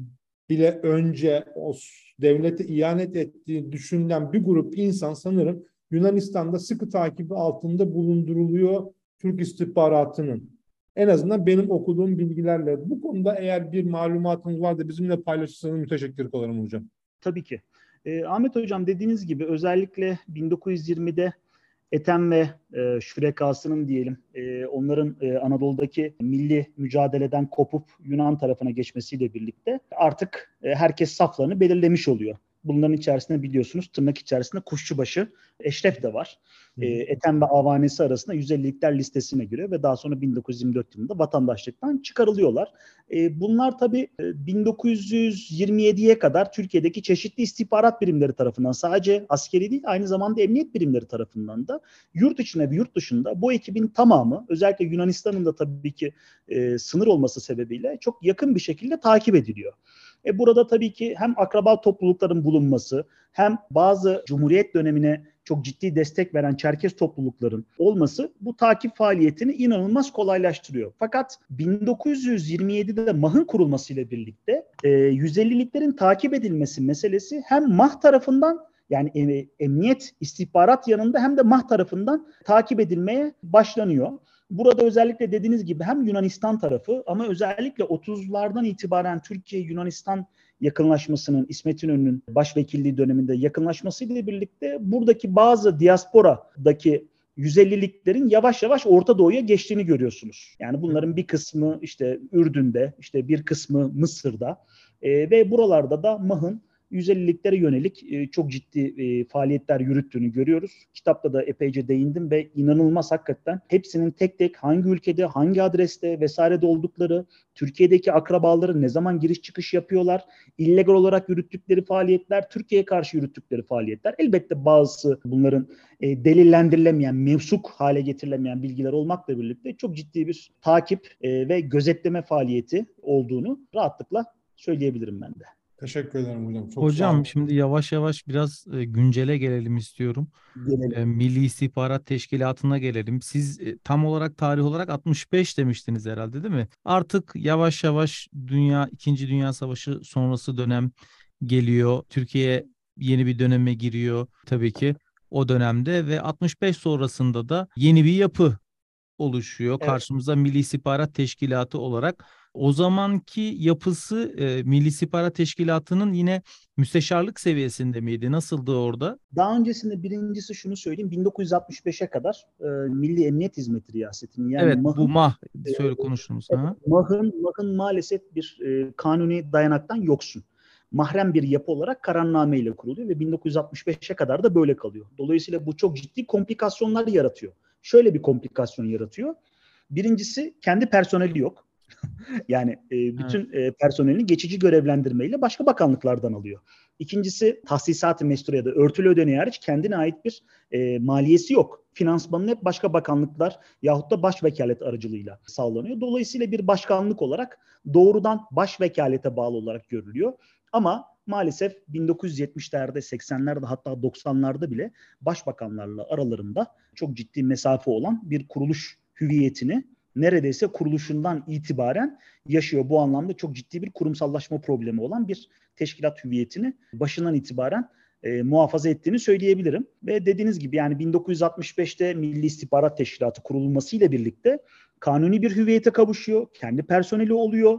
bile önce o devlete ihanet ettiği düşünülen bir grup insan sanırım Yunanistan'da sıkı takibi altında bulunduruluyor Türk istihbaratının. En azından benim okuduğum bilgilerle. Bu konuda eğer bir malumatınız varsa bizimle paylaşırsanız müteşekkir kalırım hocam. Tabii ki. E, Ahmet Hocam dediğiniz gibi özellikle 1920'de Ethem ve e, Şürekası'nın diyelim e, onların e, Anadolu'daki milli mücadeleden kopup Yunan tarafına geçmesiyle birlikte artık e, herkes saflarını belirlemiş oluyor. Bunların içerisinde biliyorsunuz tırnak içerisinde Kuşçubaşı Eşref de var. E, Ethem ve avanesi arasında 150'likler listesine giriyor ve daha sonra 1924 yılında vatandaşlıktan çıkarılıyorlar. E, bunlar tabii 1927'ye kadar Türkiye'deki çeşitli istihbarat birimleri tarafından sadece askeri değil aynı zamanda emniyet birimleri tarafından da yurt içine ve yurt dışında bu ekibin tamamı özellikle Yunanistan'ın da tabii ki e, sınır olması sebebiyle çok yakın bir şekilde takip ediliyor. E burada tabii ki hem akraba toplulukların bulunması hem bazı Cumhuriyet dönemine çok ciddi destek veren Çerkez toplulukların olması bu takip faaliyetini inanılmaz kolaylaştırıyor. Fakat 1927'de MAH'ın kurulmasıyla birlikte e, 150'liklerin takip edilmesi meselesi hem MAH tarafından yani emniyet istihbarat yanında hem de MAH tarafından takip edilmeye başlanıyor. Burada özellikle dediğiniz gibi hem Yunanistan tarafı ama özellikle 30'lardan itibaren Türkiye-Yunanistan yakınlaşmasının İsmet İnönü'nün başvekilliği döneminde yakınlaşmasıyla birlikte buradaki bazı diasporadaki 150'liklerin yavaş yavaş Orta Doğu'ya geçtiğini görüyorsunuz. Yani bunların bir kısmı işte Ürdün'de, işte bir kısmı Mısır'da e, ve buralarda da MAH'ın 150'liklere yönelik e, çok ciddi e, faaliyetler yürüttüğünü görüyoruz. Kitapta da epeyce değindim ve inanılmaz hakikaten hepsinin tek tek hangi ülkede, hangi adreste vesairede oldukları, Türkiye'deki akrabaları ne zaman giriş çıkış yapıyorlar, illegal olarak yürüttükleri faaliyetler, Türkiye'ye karşı yürüttükleri faaliyetler. Elbette bazısı bunların e, delillendirilemeyen, mevsuk hale getirilemeyen bilgiler olmakla birlikte çok ciddi bir takip e, ve gözetleme faaliyeti olduğunu rahatlıkla söyleyebilirim ben de. Teşekkür ederim hocam. Çok Hocam şimdi yavaş yavaş biraz e, güncele gelelim istiyorum. Gelelim. E, Milli İstihbarat Teşkilatı'na gelelim. Siz e, tam olarak tarih olarak 65 demiştiniz herhalde değil mi? Artık yavaş yavaş dünya 2. Dünya Savaşı sonrası dönem geliyor. Türkiye yeni bir döneme giriyor tabii ki o dönemde ve 65 sonrasında da yeni bir yapı oluşuyor. Evet. Karşımıza Milli İstihbarat Teşkilatı olarak o zamanki yapısı e, Milli İstihbarat Teşkilatı'nın yine müsteşarlık seviyesinde miydi? Nasıldı orada? Daha öncesinde birincisi şunu söyleyeyim. 1965'e kadar e, Milli Emniyet Hizmeti Riyasetinin yani evet MAH'ın, bu MAH e, söyle konuştunuz. evet? MAH'ın, MAH'ın maalesef bir e, kanuni dayanaktan yoksun. Mahrem bir yapı olarak kararname ile kuruluyor ve 1965'e kadar da böyle kalıyor. Dolayısıyla bu çok ciddi komplikasyonlar yaratıyor. Şöyle bir komplikasyon yaratıyor. Birincisi kendi personeli yok. yani e, bütün e, personelini geçici görevlendirmeyle başka bakanlıklardan alıyor. İkincisi tahsisat-ı mesture ya da örtülü ödeneği hariç kendine ait bir e, maliyesi yok. Finansmanın hep başka bakanlıklar yahut da baş vekalet aracılığıyla sağlanıyor. Dolayısıyla bir başkanlık olarak doğrudan baş vekalete bağlı olarak görülüyor. Ama maalesef 1970'lerde, 80'lerde hatta 90'larda bile başbakanlarla aralarında çok ciddi mesafe olan bir kuruluş hüviyetini neredeyse kuruluşundan itibaren yaşıyor. Bu anlamda çok ciddi bir kurumsallaşma problemi olan bir teşkilat hüviyetini başından itibaren e, muhafaza ettiğini söyleyebilirim. Ve dediğiniz gibi yani 1965'te Milli İstihbarat Teşkilatı kurulmasıyla birlikte kanuni bir hüviyete kavuşuyor. Kendi personeli oluyor.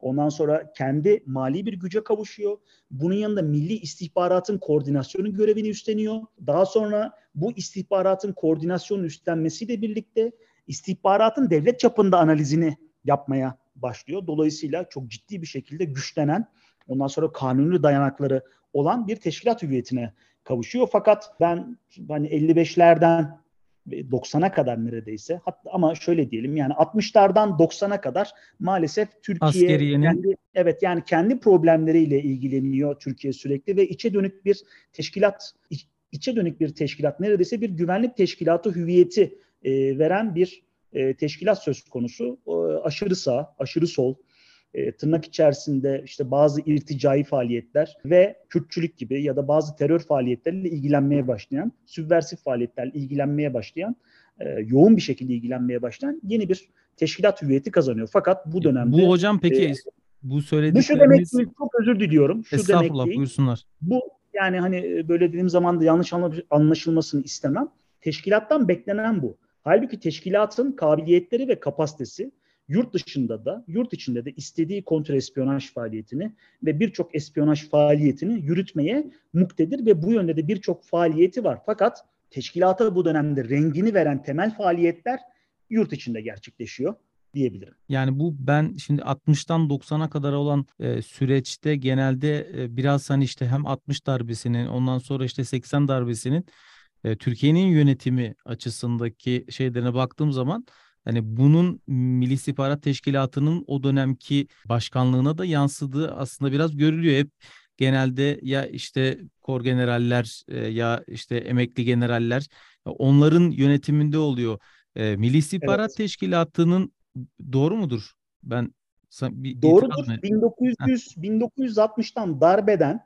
Ondan sonra kendi mali bir güce kavuşuyor. Bunun yanında milli istihbaratın koordinasyonu görevini üstleniyor. Daha sonra bu istihbaratın koordinasyonu üstlenmesiyle birlikte istihbaratın devlet çapında analizini yapmaya başlıyor. Dolayısıyla çok ciddi bir şekilde güçlenen, ondan sonra kanuni dayanakları olan bir teşkilat hüviyetine kavuşuyor. Fakat ben hani 55'lerden 90'a kadar neredeyse hatta ama şöyle diyelim yani 60'lardan 90'a kadar maalesef Türkiye Askeriyenin... kendi, evet yani kendi problemleriyle ilgileniyor Türkiye sürekli ve içe dönük bir teşkilat içe dönük bir teşkilat neredeyse bir güvenlik teşkilatı hüviyeti e, veren bir e, teşkilat söz konusu. E, aşırı sağ, aşırı sol, e, tırnak içerisinde işte bazı irticai faaliyetler ve Kürtçülük gibi ya da bazı terör faaliyetleriyle ilgilenmeye başlayan, sübversif faaliyetlerle ilgilenmeye başlayan, e, yoğun bir şekilde ilgilenmeye başlayan yeni bir teşkilat hüviyeti kazanıyor. Fakat bu dönemde... Bu hocam peki e, bu söyledikleriniz... Bu şu demek değil, çok özür diliyorum. Şu Estağfurullah demek değil, buyursunlar. Bu yani hani böyle dediğim zaman da yanlış anlaşılmasını istemem. Teşkilattan beklenen bu. Halbuki teşkilatın kabiliyetleri ve kapasitesi yurt dışında da, yurt içinde de istediği kontrespiyonaj faaliyetini ve birçok espiyonaj faaliyetini yürütmeye muktedir ve bu yönde de birçok faaliyeti var. Fakat teşkilata bu dönemde rengini veren temel faaliyetler yurt içinde gerçekleşiyor diyebilirim. Yani bu ben şimdi 60'tan 90'a kadar olan e, süreçte genelde e, biraz hani işte hem 60 darbesinin ondan sonra işte 80 darbesinin e, Türkiye'nin yönetimi açısındaki şeylerine baktığım zaman hani bunun Milli İstihbarat Teşkilatı'nın o dönemki başkanlığına da yansıdığı aslında biraz görülüyor. Hep genelde ya işte kor generaller e, ya işte emekli generaller onların yönetiminde oluyor. E, Milli İstihbarat evet. Teşkilatı'nın doğru mudur? Ben bir Doğrudur. 1900 1960'tan darbeden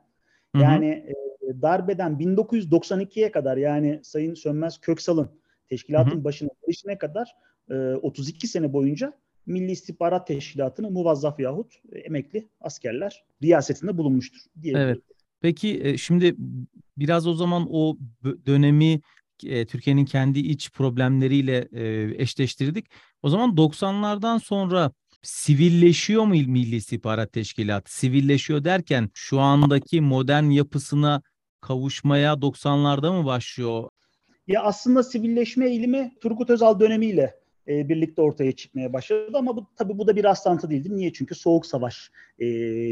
Hı-hı. yani e, darbeden 1992'ye kadar yani Sayın Sönmez Köksal'ın teşkilatın hı hı. başına gelişine kadar e, 32 sene boyunca Milli İstihbarat Teşkilatı'nı muvazzaf yahut emekli askerler riyasetinde bulunmuştur diye. Evet. Peki e, şimdi biraz o zaman o dönemi e, Türkiye'nin kendi iç problemleriyle e, eşleştirdik. O zaman 90'lardan sonra sivilleşiyor mu Milli İstihbarat Teşkilatı? Sivilleşiyor derken şu andaki modern yapısına kavuşmaya 90'larda mı başlıyor? Ya aslında sivilleşme eğilimi Turgut Özal dönemiyle e, birlikte ortaya çıkmaya başladı ama bu tabii bu da bir rastlantı değildi. Niye? Çünkü Soğuk Savaş e,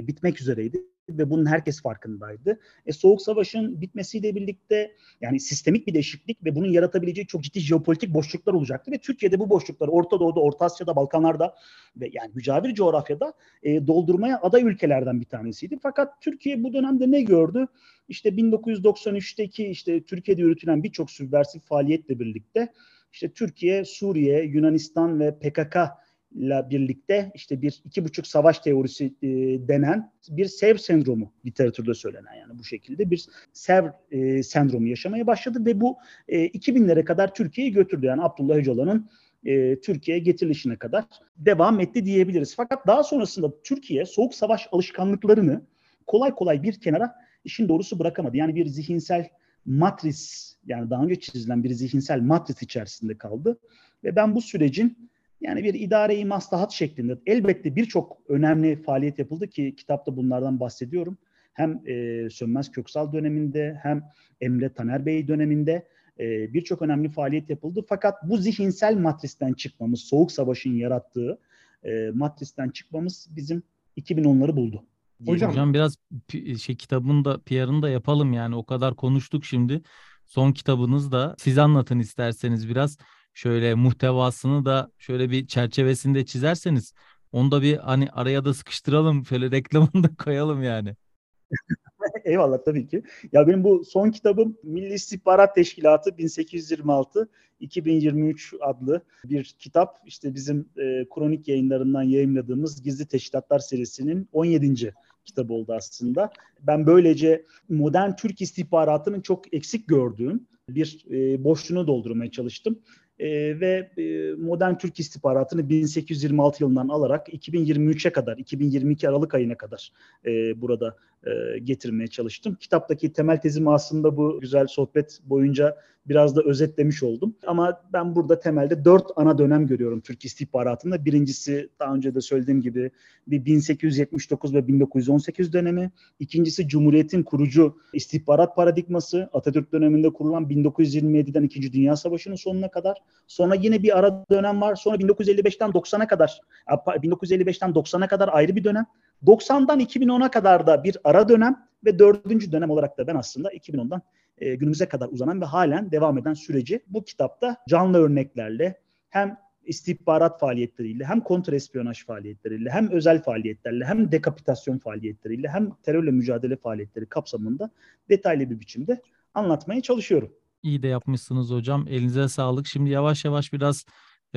bitmek üzereydi ve bunun herkes farkındaydı. E, Soğuk Savaş'ın bitmesiyle birlikte yani sistemik bir değişiklik ve bunun yaratabileceği çok ciddi jeopolitik boşluklar olacaktı ve Türkiye'de bu boşlukları Orta Doğu'da, Orta Asya'da, Balkanlar'da ve yani mücavir coğrafyada e, doldurmaya aday ülkelerden bir tanesiydi. Fakat Türkiye bu dönemde ne gördü? İşte 1993'teki işte Türkiye'de yürütülen birçok sübversif faaliyetle birlikte işte Türkiye, Suriye, Yunanistan ve PKK ile birlikte işte bir iki buçuk savaş teorisi e, denen bir sev sendromu literatürde söylenen yani bu şekilde bir sev e, sendromu yaşamaya başladı ve bu e, 2000'lere kadar Türkiye'yi götürdü. Yani Abdullah Öcalan'ın e, Türkiye'ye getirilişine kadar devam etti diyebiliriz. Fakat daha sonrasında Türkiye soğuk savaş alışkanlıklarını kolay kolay bir kenara işin doğrusu bırakamadı. Yani bir zihinsel matris yani daha önce çizilen bir zihinsel matris içerisinde kaldı. Ve ben bu sürecin yani bir idare-i maslahat şeklinde elbette birçok önemli faaliyet yapıldı ki kitapta bunlardan bahsediyorum. Hem e, Sönmez Köksal döneminde hem Emre Taner Bey döneminde e, birçok önemli faaliyet yapıldı. Fakat bu zihinsel matristen çıkmamız, Soğuk Savaş'ın yarattığı e, matristen çıkmamız bizim 2010'ları buldu. Hocam, Hocam biraz şey kitabın da PR'ını da yapalım yani o kadar konuştuk şimdi. Son kitabınız da siz anlatın isterseniz biraz şöyle muhtevasını da şöyle bir çerçevesinde çizerseniz onu da bir hani araya da sıkıştıralım şöyle reklamını da koyalım yani. Eyvallah tabii ki. Ya benim bu son kitabım Milli İstihbarat Teşkilatı 1826-2023 adlı bir kitap. İşte bizim e, kronik yayınlarından yayınladığımız Gizli Teşkilatlar serisinin 17. kitabı oldu aslında. Ben böylece modern Türk istihbaratının çok eksik gördüğüm bir e, boşluğunu doldurmaya çalıştım. E, ve modern Türk istihbaratını 1826 yılından alarak 2023'e kadar, 2022 Aralık ayına kadar e, burada e, getirmeye çalıştım. Kitaptaki temel tezimi aslında bu güzel sohbet boyunca biraz da özetlemiş oldum. Ama ben burada temelde dört ana dönem görüyorum Türk istihbaratında. Birincisi daha önce de söylediğim gibi bir 1879 ve 1918 dönemi. İkincisi Cumhuriyet'in kurucu istihbarat paradigması Atatürk döneminde kurulan 1927'den 2. Dünya Savaşı'nın sonuna kadar. Sonra yine bir ara dönem var. Sonra 1955'ten 90'a kadar 1955'ten 90'a kadar ayrı bir dönem. 90'dan 2010'a kadar da bir ara dönem ve dördüncü dönem olarak da ben aslında 2010'dan e, günümüze kadar uzanan ve halen devam eden süreci bu kitapta canlı örneklerle hem istihbarat faaliyetleriyle hem kontrespiyonaj faaliyetleriyle hem özel faaliyetlerle hem dekapitasyon faaliyetleriyle hem terörle mücadele faaliyetleri kapsamında detaylı bir biçimde anlatmaya çalışıyorum. İyi de yapmışsınız hocam. Elinize sağlık. Şimdi yavaş yavaş biraz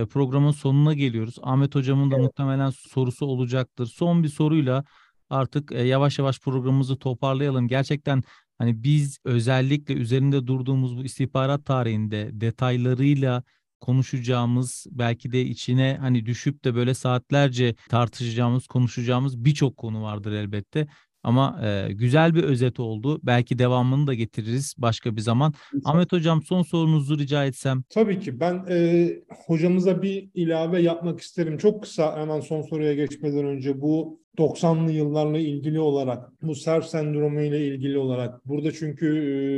programın sonuna geliyoruz. Ahmet hocamın da evet. muhtemelen sorusu olacaktır. Son bir soruyla artık e, yavaş yavaş programımızı toparlayalım. Gerçekten hani biz özellikle üzerinde durduğumuz bu istihbarat tarihinde detaylarıyla konuşacağımız belki de içine hani düşüp de böyle saatlerce tartışacağımız, konuşacağımız birçok konu vardır elbette. Ama e, güzel bir özet oldu. Belki devamını da getiririz başka bir zaman. Lütfen. Ahmet Hocam son sorunuzu rica etsem. Tabii ki. Ben e, hocamıza bir ilave yapmak isterim. Çok kısa hemen son soruya geçmeden önce bu 90'lı yıllarla ilgili olarak, bu SERF sendromu ile ilgili olarak burada çünkü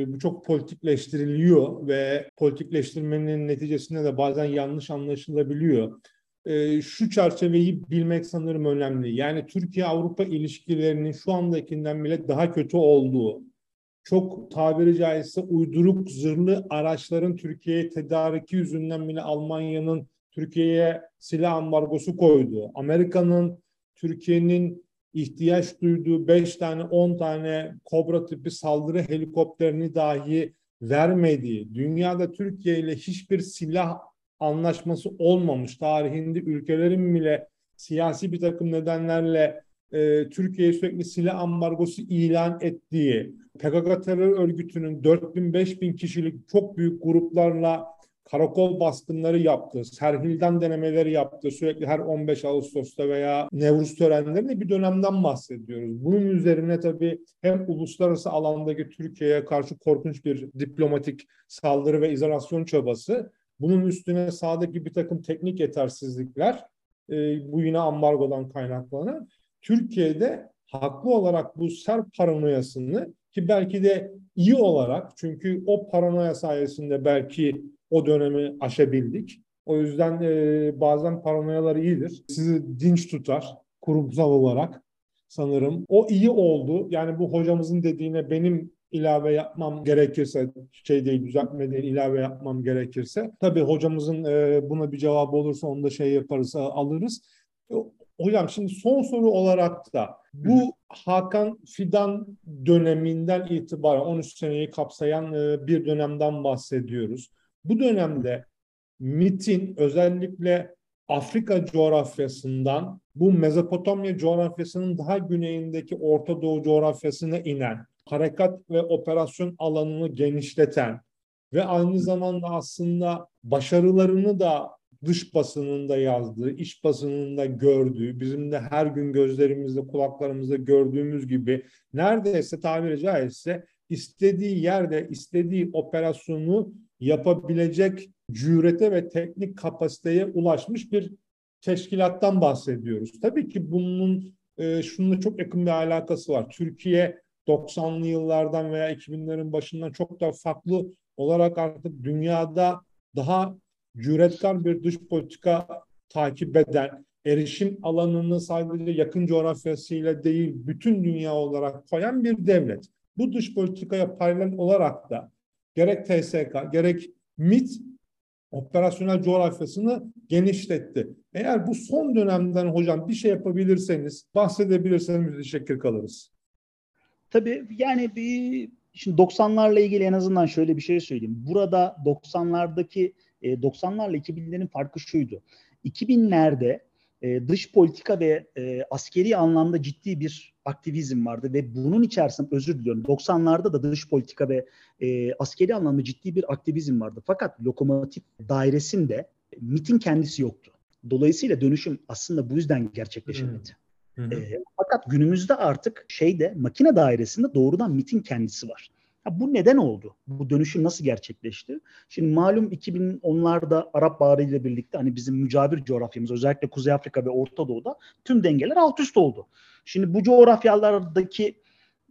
e, bu çok politikleştiriliyor ve politikleştirmenin neticesinde de bazen yanlış anlaşılabiliyor e, şu çerçeveyi bilmek sanırım önemli. Yani Türkiye-Avrupa ilişkilerinin şu andakinden bile daha kötü olduğu, çok tabiri caizse uyduruk zırhlı araçların Türkiye'ye tedariki yüzünden bile Almanya'nın Türkiye'ye silah ambargosu koyduğu, Amerika'nın Türkiye'nin ihtiyaç duyduğu 5 tane 10 tane Kobra tipi saldırı helikopterini dahi vermediği, dünyada Türkiye ile hiçbir silah anlaşması olmamış tarihinde ülkelerin bile siyasi bir takım nedenlerle e, Türkiye'ye sürekli silah ambargosu ilan ettiği, PKK terör örgütünün 4000-5000 kişilik çok büyük gruplarla karakol baskınları yaptı, serhilden denemeleri yaptı, sürekli her 15 Ağustos'ta veya Nevruz törenlerinde bir dönemden bahsediyoruz. Bunun üzerine tabii hem uluslararası alandaki Türkiye'ye karşı korkunç bir diplomatik saldırı ve izolasyon çabası bunun üstüne sahadaki bir takım teknik yetersizlikler, e, bu yine ambargodan kaynaklanan, Türkiye'de haklı olarak bu Serp paranoyasını ki belki de iyi olarak çünkü o paranoya sayesinde belki o dönemi aşabildik. O yüzden e, bazen paranoyalar iyidir. Sizi dinç tutar kurumsal olarak sanırım. O iyi oldu. Yani bu hocamızın dediğine benim ilave yapmam gerekirse şey değil düzeltme değil ilave yapmam gerekirse tabii hocamızın e, buna bir cevabı olursa onu da şey yaparız alırız. E, hocam şimdi son soru olarak da bu Hakan Fidan döneminden itibaren 13 seneyi kapsayan e, bir dönemden bahsediyoruz. Bu dönemde MIT'in özellikle Afrika coğrafyasından bu Mezopotamya coğrafyasının daha güneyindeki Orta Doğu coğrafyasına inen harekat ve operasyon alanını genişleten ve aynı zamanda aslında başarılarını da dış basınında yazdığı, iç basınında gördüğü, bizim de her gün gözlerimizde, kulaklarımızda gördüğümüz gibi neredeyse tabiri caizse istediği yerde istediği operasyonu yapabilecek cürete ve teknik kapasiteye ulaşmış bir teşkilattan bahsediyoruz. Tabii ki bunun e, şununla çok yakın bir alakası var. Türkiye 90'lı yıllardan veya 2000'lerin başından çok da farklı olarak artık dünyada daha cüretkar bir dış politika takip eden, erişim alanını sadece yakın coğrafyasıyla değil bütün dünya olarak koyan bir devlet. Bu dış politikaya paralel olarak da gerek TSK gerek MIT operasyonel coğrafyasını genişletti. Eğer bu son dönemden hocam bir şey yapabilirseniz, bahsedebilirseniz teşekkür kalırız. Tabii yani bir şimdi 90'larla ilgili en azından şöyle bir şey söyleyeyim. Burada 90'lardaki 90'larla 2000'lerin farkı şuydu. 2000'lerde e, dış politika ve e, askeri anlamda ciddi bir aktivizm vardı ve bunun içerisinde özür diliyorum 90'larda da dış politika ve e, askeri anlamda ciddi bir aktivizm vardı. Fakat lokomotif dairesinde MIT'in kendisi yoktu. Dolayısıyla dönüşüm aslında bu yüzden gerçekleşemedi. Hı hı. E, fakat günümüzde artık şeyde makine dairesinde doğrudan MIT'in kendisi var. Ha, bu neden oldu? Bu dönüşüm nasıl gerçekleşti? Şimdi malum 2010'larda Arap Baharı ile birlikte hani bizim mücavir coğrafyamız özellikle Kuzey Afrika ve Orta Doğu'da tüm dengeler alt üst oldu. Şimdi bu coğrafyalardaki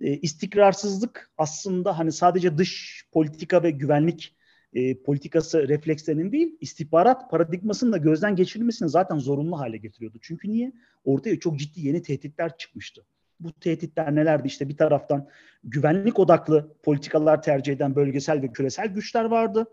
e, istikrarsızlık aslında hani sadece dış politika ve güvenlik e, politikası reflekslerinin değil, istihbarat paradigmasının da gözden geçirilmesini zaten zorunlu hale getiriyordu. Çünkü niye? Ortaya çok ciddi yeni tehditler çıkmıştı. Bu tehditler nelerdi? İşte bir taraftan güvenlik odaklı politikalar tercih eden bölgesel ve küresel güçler vardı.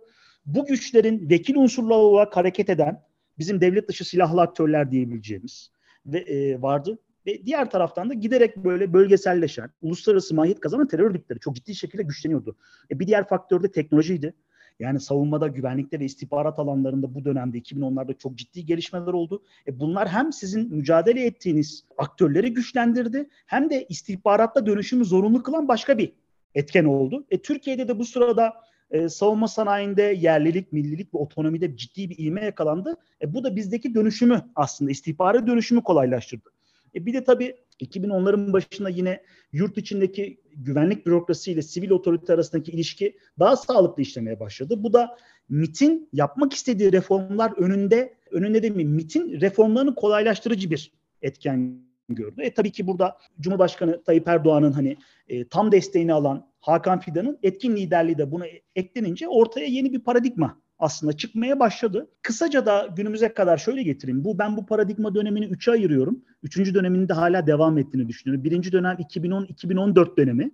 Bu güçlerin vekil unsurları olarak hareket eden bizim devlet dışı silahlı aktörler diyebileceğimiz ve e, vardı. Ve diğer taraftan da giderek böyle bölgeselleşen, uluslararası mahiyet kazanan terör örgütleri çok ciddi şekilde güçleniyordu. E, bir diğer faktör de teknolojiydi. Yani savunmada, güvenlikte ve istihbarat alanlarında bu dönemde 2010'larda çok ciddi gelişmeler oldu. E bunlar hem sizin mücadele ettiğiniz aktörleri güçlendirdi hem de istihbaratta dönüşümü zorunlu kılan başka bir etken oldu. E Türkiye'de de bu sırada e, savunma sanayinde yerlilik, millilik ve otonomide ciddi bir ivme yakalandı. E, bu da bizdeki dönüşümü aslında istihbarat dönüşümü kolaylaştırdı. E, bir de tabii 2010'ların başında yine yurt içindeki güvenlik bürokrasi ile sivil otorite arasındaki ilişki daha sağlıklı işlemeye başladı. Bu da MIT'in yapmak istediği reformlar önünde, önünde de MIT'in reformlarını kolaylaştırıcı bir etken gördü. E tabii ki burada Cumhurbaşkanı Tayyip Erdoğan'ın hani e, tam desteğini alan Hakan Fidan'ın etkin liderliği de buna eklenince ortaya yeni bir paradigma aslında çıkmaya başladı. Kısaca da günümüze kadar şöyle getireyim. Bu ben bu paradigma dönemini üçe ayırıyorum. Üçüncü döneminin de hala devam ettiğini düşünüyorum. Birinci dönem 2010-2014 dönemi.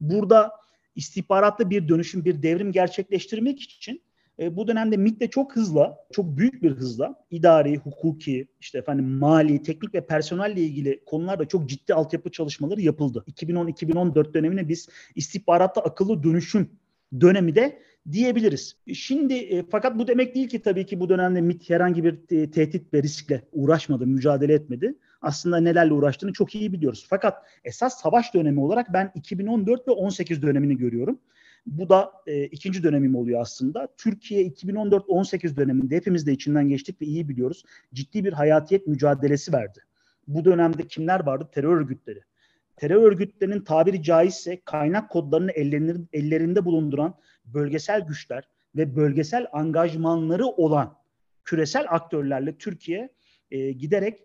Burada istihbaratlı bir dönüşüm, bir devrim gerçekleştirmek için e, bu dönemde MIT çok hızla, çok büyük bir hızla idari, hukuki, işte efendim mali, teknik ve personelle ilgili konularda çok ciddi altyapı çalışmaları yapıldı. 2010-2014 dönemine biz istihbaratta akıllı dönüşüm dönemi de diyebiliriz. Şimdi e, fakat bu demek değil ki tabii ki bu dönemde MIT herhangi bir e, tehdit ve riskle uğraşmadı, mücadele etmedi. Aslında nelerle uğraştığını çok iyi biliyoruz. Fakat esas savaş dönemi olarak ben 2014 ve 18 dönemini görüyorum. Bu da e, ikinci dönemim oluyor aslında. Türkiye 2014-18 döneminde hepimiz de içinden geçtik ve iyi biliyoruz. Ciddi bir hayatiyet mücadelesi verdi. Bu dönemde kimler vardı? Terör örgütleri. Terör örgütlerinin tabiri caizse kaynak kodlarını ellerinde, ellerinde bulunduran bölgesel güçler ve bölgesel angajmanları olan küresel aktörlerle Türkiye e, giderek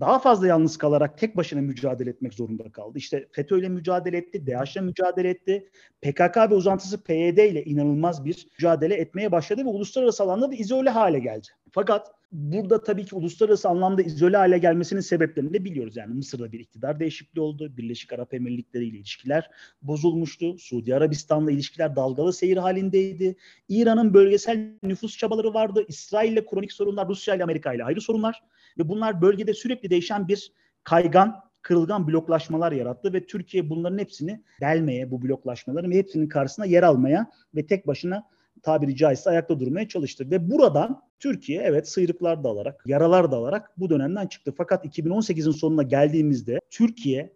daha fazla yalnız kalarak tek başına mücadele etmek zorunda kaldı. İşte FETÖ ile mücadele etti, DAEŞ ile mücadele etti. PKK ve uzantısı PYD ile inanılmaz bir mücadele etmeye başladı ve uluslararası alanda da izole hale geldi. Fakat burada tabii ki uluslararası anlamda izole hale gelmesinin sebeplerini de biliyoruz. Yani Mısır'da bir iktidar değişikliği oldu. Birleşik Arap Emirlikleri ile ilişkiler bozulmuştu. Suudi Arabistan'la ilişkiler dalgalı seyir halindeydi. İran'ın bölgesel nüfus çabaları vardı. İsrail ile kronik sorunlar, Rusya ile Amerika ile ayrı sorunlar. Ve bunlar bölgede sürekli değişen bir kaygan, kırılgan bloklaşmalar yarattı ve Türkiye bunların hepsini delmeye, bu bloklaşmaların hepsinin karşısına yer almaya ve tek başına tabiri caizse ayakta durmaya çalıştı. Ve buradan Türkiye evet sıyrıklar da alarak, yaralar da alarak bu dönemden çıktı. Fakat 2018'in sonuna geldiğimizde Türkiye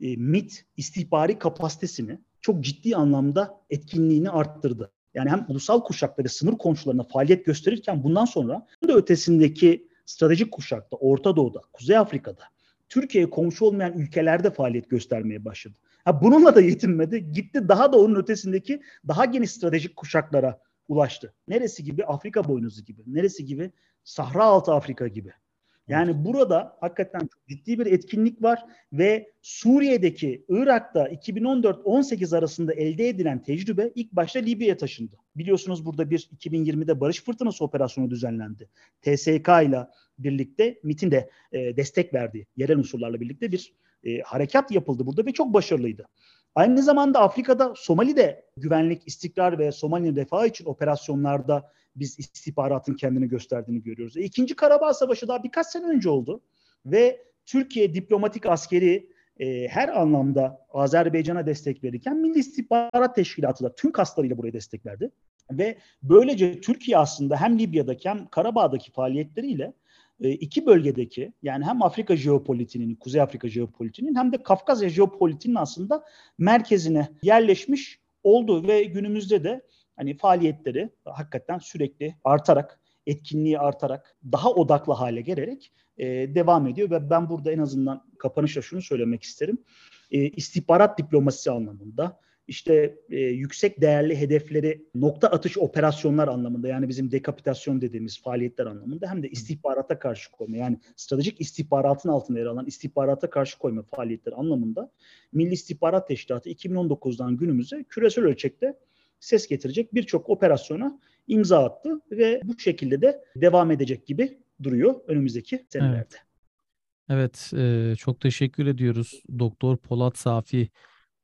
e, MIT istihbari kapasitesini çok ciddi anlamda etkinliğini arttırdı. Yani hem ulusal kuşakta ve sınır komşularına faaliyet gösterirken bundan sonra da ötesindeki stratejik kuşakta, Orta Doğu'da, Kuzey Afrika'da, Türkiye'ye komşu olmayan ülkelerde faaliyet göstermeye başladı. Ha, bununla da yetinmedi. Gitti daha da onun ötesindeki daha geniş stratejik kuşaklara ulaştı. Neresi gibi? Afrika boynuzu gibi. Neresi gibi? Sahra altı Afrika gibi. Yani burada hakikaten çok ciddi bir etkinlik var ve Suriye'deki Irak'ta 2014-18 arasında elde edilen tecrübe ilk başta Libya'ya taşındı. Biliyorsunuz burada bir 2020'de Barış Fırtınası operasyonu düzenlendi. TSK ile birlikte MIT'in de e, destek verdiği yerel unsurlarla birlikte bir e, harekat yapıldı burada ve çok başarılıydı. Aynı zamanda Afrika'da Somali'de güvenlik, istikrar ve Somali'nin refahı için operasyonlarda biz istihbaratın kendini gösterdiğini görüyoruz. E, İkinci Karabağ Savaşı daha birkaç sene önce oldu ve Türkiye diplomatik askeri e, her anlamda Azerbaycan'a destek verirken Milli İstihbarat Teşkilatı da tüm kaslarıyla buraya destek verdi. Ve böylece Türkiye aslında hem Libya'daki hem Karabağ'daki faaliyetleriyle iki bölgedeki yani hem Afrika jeopolitiğinin, Kuzey Afrika jeopolitiğinin hem de Kafkasya jeopolitiğinin aslında merkezine yerleşmiş oldu ve günümüzde de hani faaliyetleri hakikaten sürekli artarak, etkinliği artarak, daha odaklı hale gelerek e, devam ediyor ve ben burada en azından kapanışta şunu söylemek isterim. E, istihbarat diplomasisi anlamında, işte e, yüksek değerli hedefleri nokta atış operasyonlar anlamında yani bizim dekapitasyon dediğimiz faaliyetler anlamında hem de istihbarata karşı koyma yani stratejik istihbaratın altında yer alan istihbarata karşı koyma faaliyetleri anlamında Milli İstihbarat Teşkilatı 2019'dan günümüze küresel ölçekte ses getirecek birçok operasyona imza attı ve bu şekilde de devam edecek gibi duruyor önümüzdeki senelerde. Evet, e, çok teşekkür ediyoruz. Doktor Polat Safi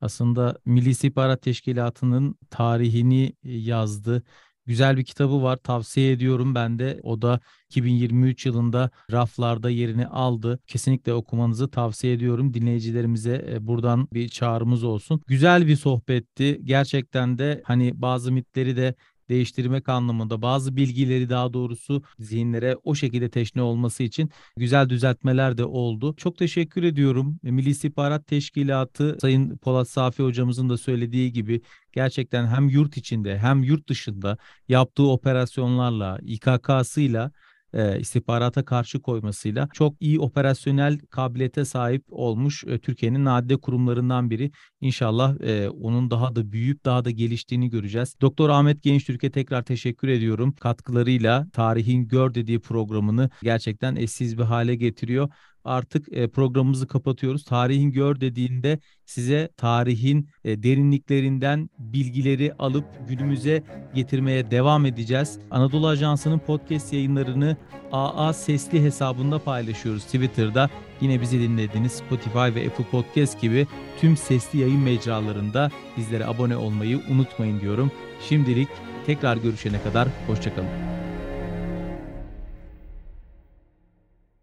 aslında Milli İstihbarat Teşkilatı'nın tarihini e, yazdı. Güzel bir kitabı var. Tavsiye ediyorum ben de. O da 2023 yılında raflarda yerini aldı. Kesinlikle okumanızı tavsiye ediyorum. Dinleyicilerimize e, buradan bir çağrımız olsun. Güzel bir sohbetti. Gerçekten de hani bazı mitleri de değiştirmek anlamında bazı bilgileri daha doğrusu zihinlere o şekilde teşne olması için güzel düzeltmeler de oldu. Çok teşekkür ediyorum. Milli İstihbarat Teşkilatı Sayın Polat Safi hocamızın da söylediği gibi gerçekten hem yurt içinde hem yurt dışında yaptığı operasyonlarla, İKK'sıyla e, istihbarata karşı koymasıyla çok iyi operasyonel kabiliyete sahip olmuş e, Türkiye'nin nadide kurumlarından biri. İnşallah e, onun daha da büyüyüp daha da geliştiğini göreceğiz. Doktor Ahmet Gençtürk'e tekrar teşekkür ediyorum. Katkılarıyla Tarihin Gör dediği programını gerçekten eşsiz bir hale getiriyor artık e, programımızı kapatıyoruz. Tarihin gör dediğinde size tarihin e, derinliklerinden bilgileri alıp günümüze getirmeye devam edeceğiz. Anadolu Ajansı'nın podcast yayınlarını AA Sesli hesabında paylaşıyoruz Twitter'da. Yine bizi dinlediğiniz Spotify ve Apple Podcast gibi tüm sesli yayın mecralarında bizlere abone olmayı unutmayın diyorum. Şimdilik tekrar görüşene kadar hoşçakalın.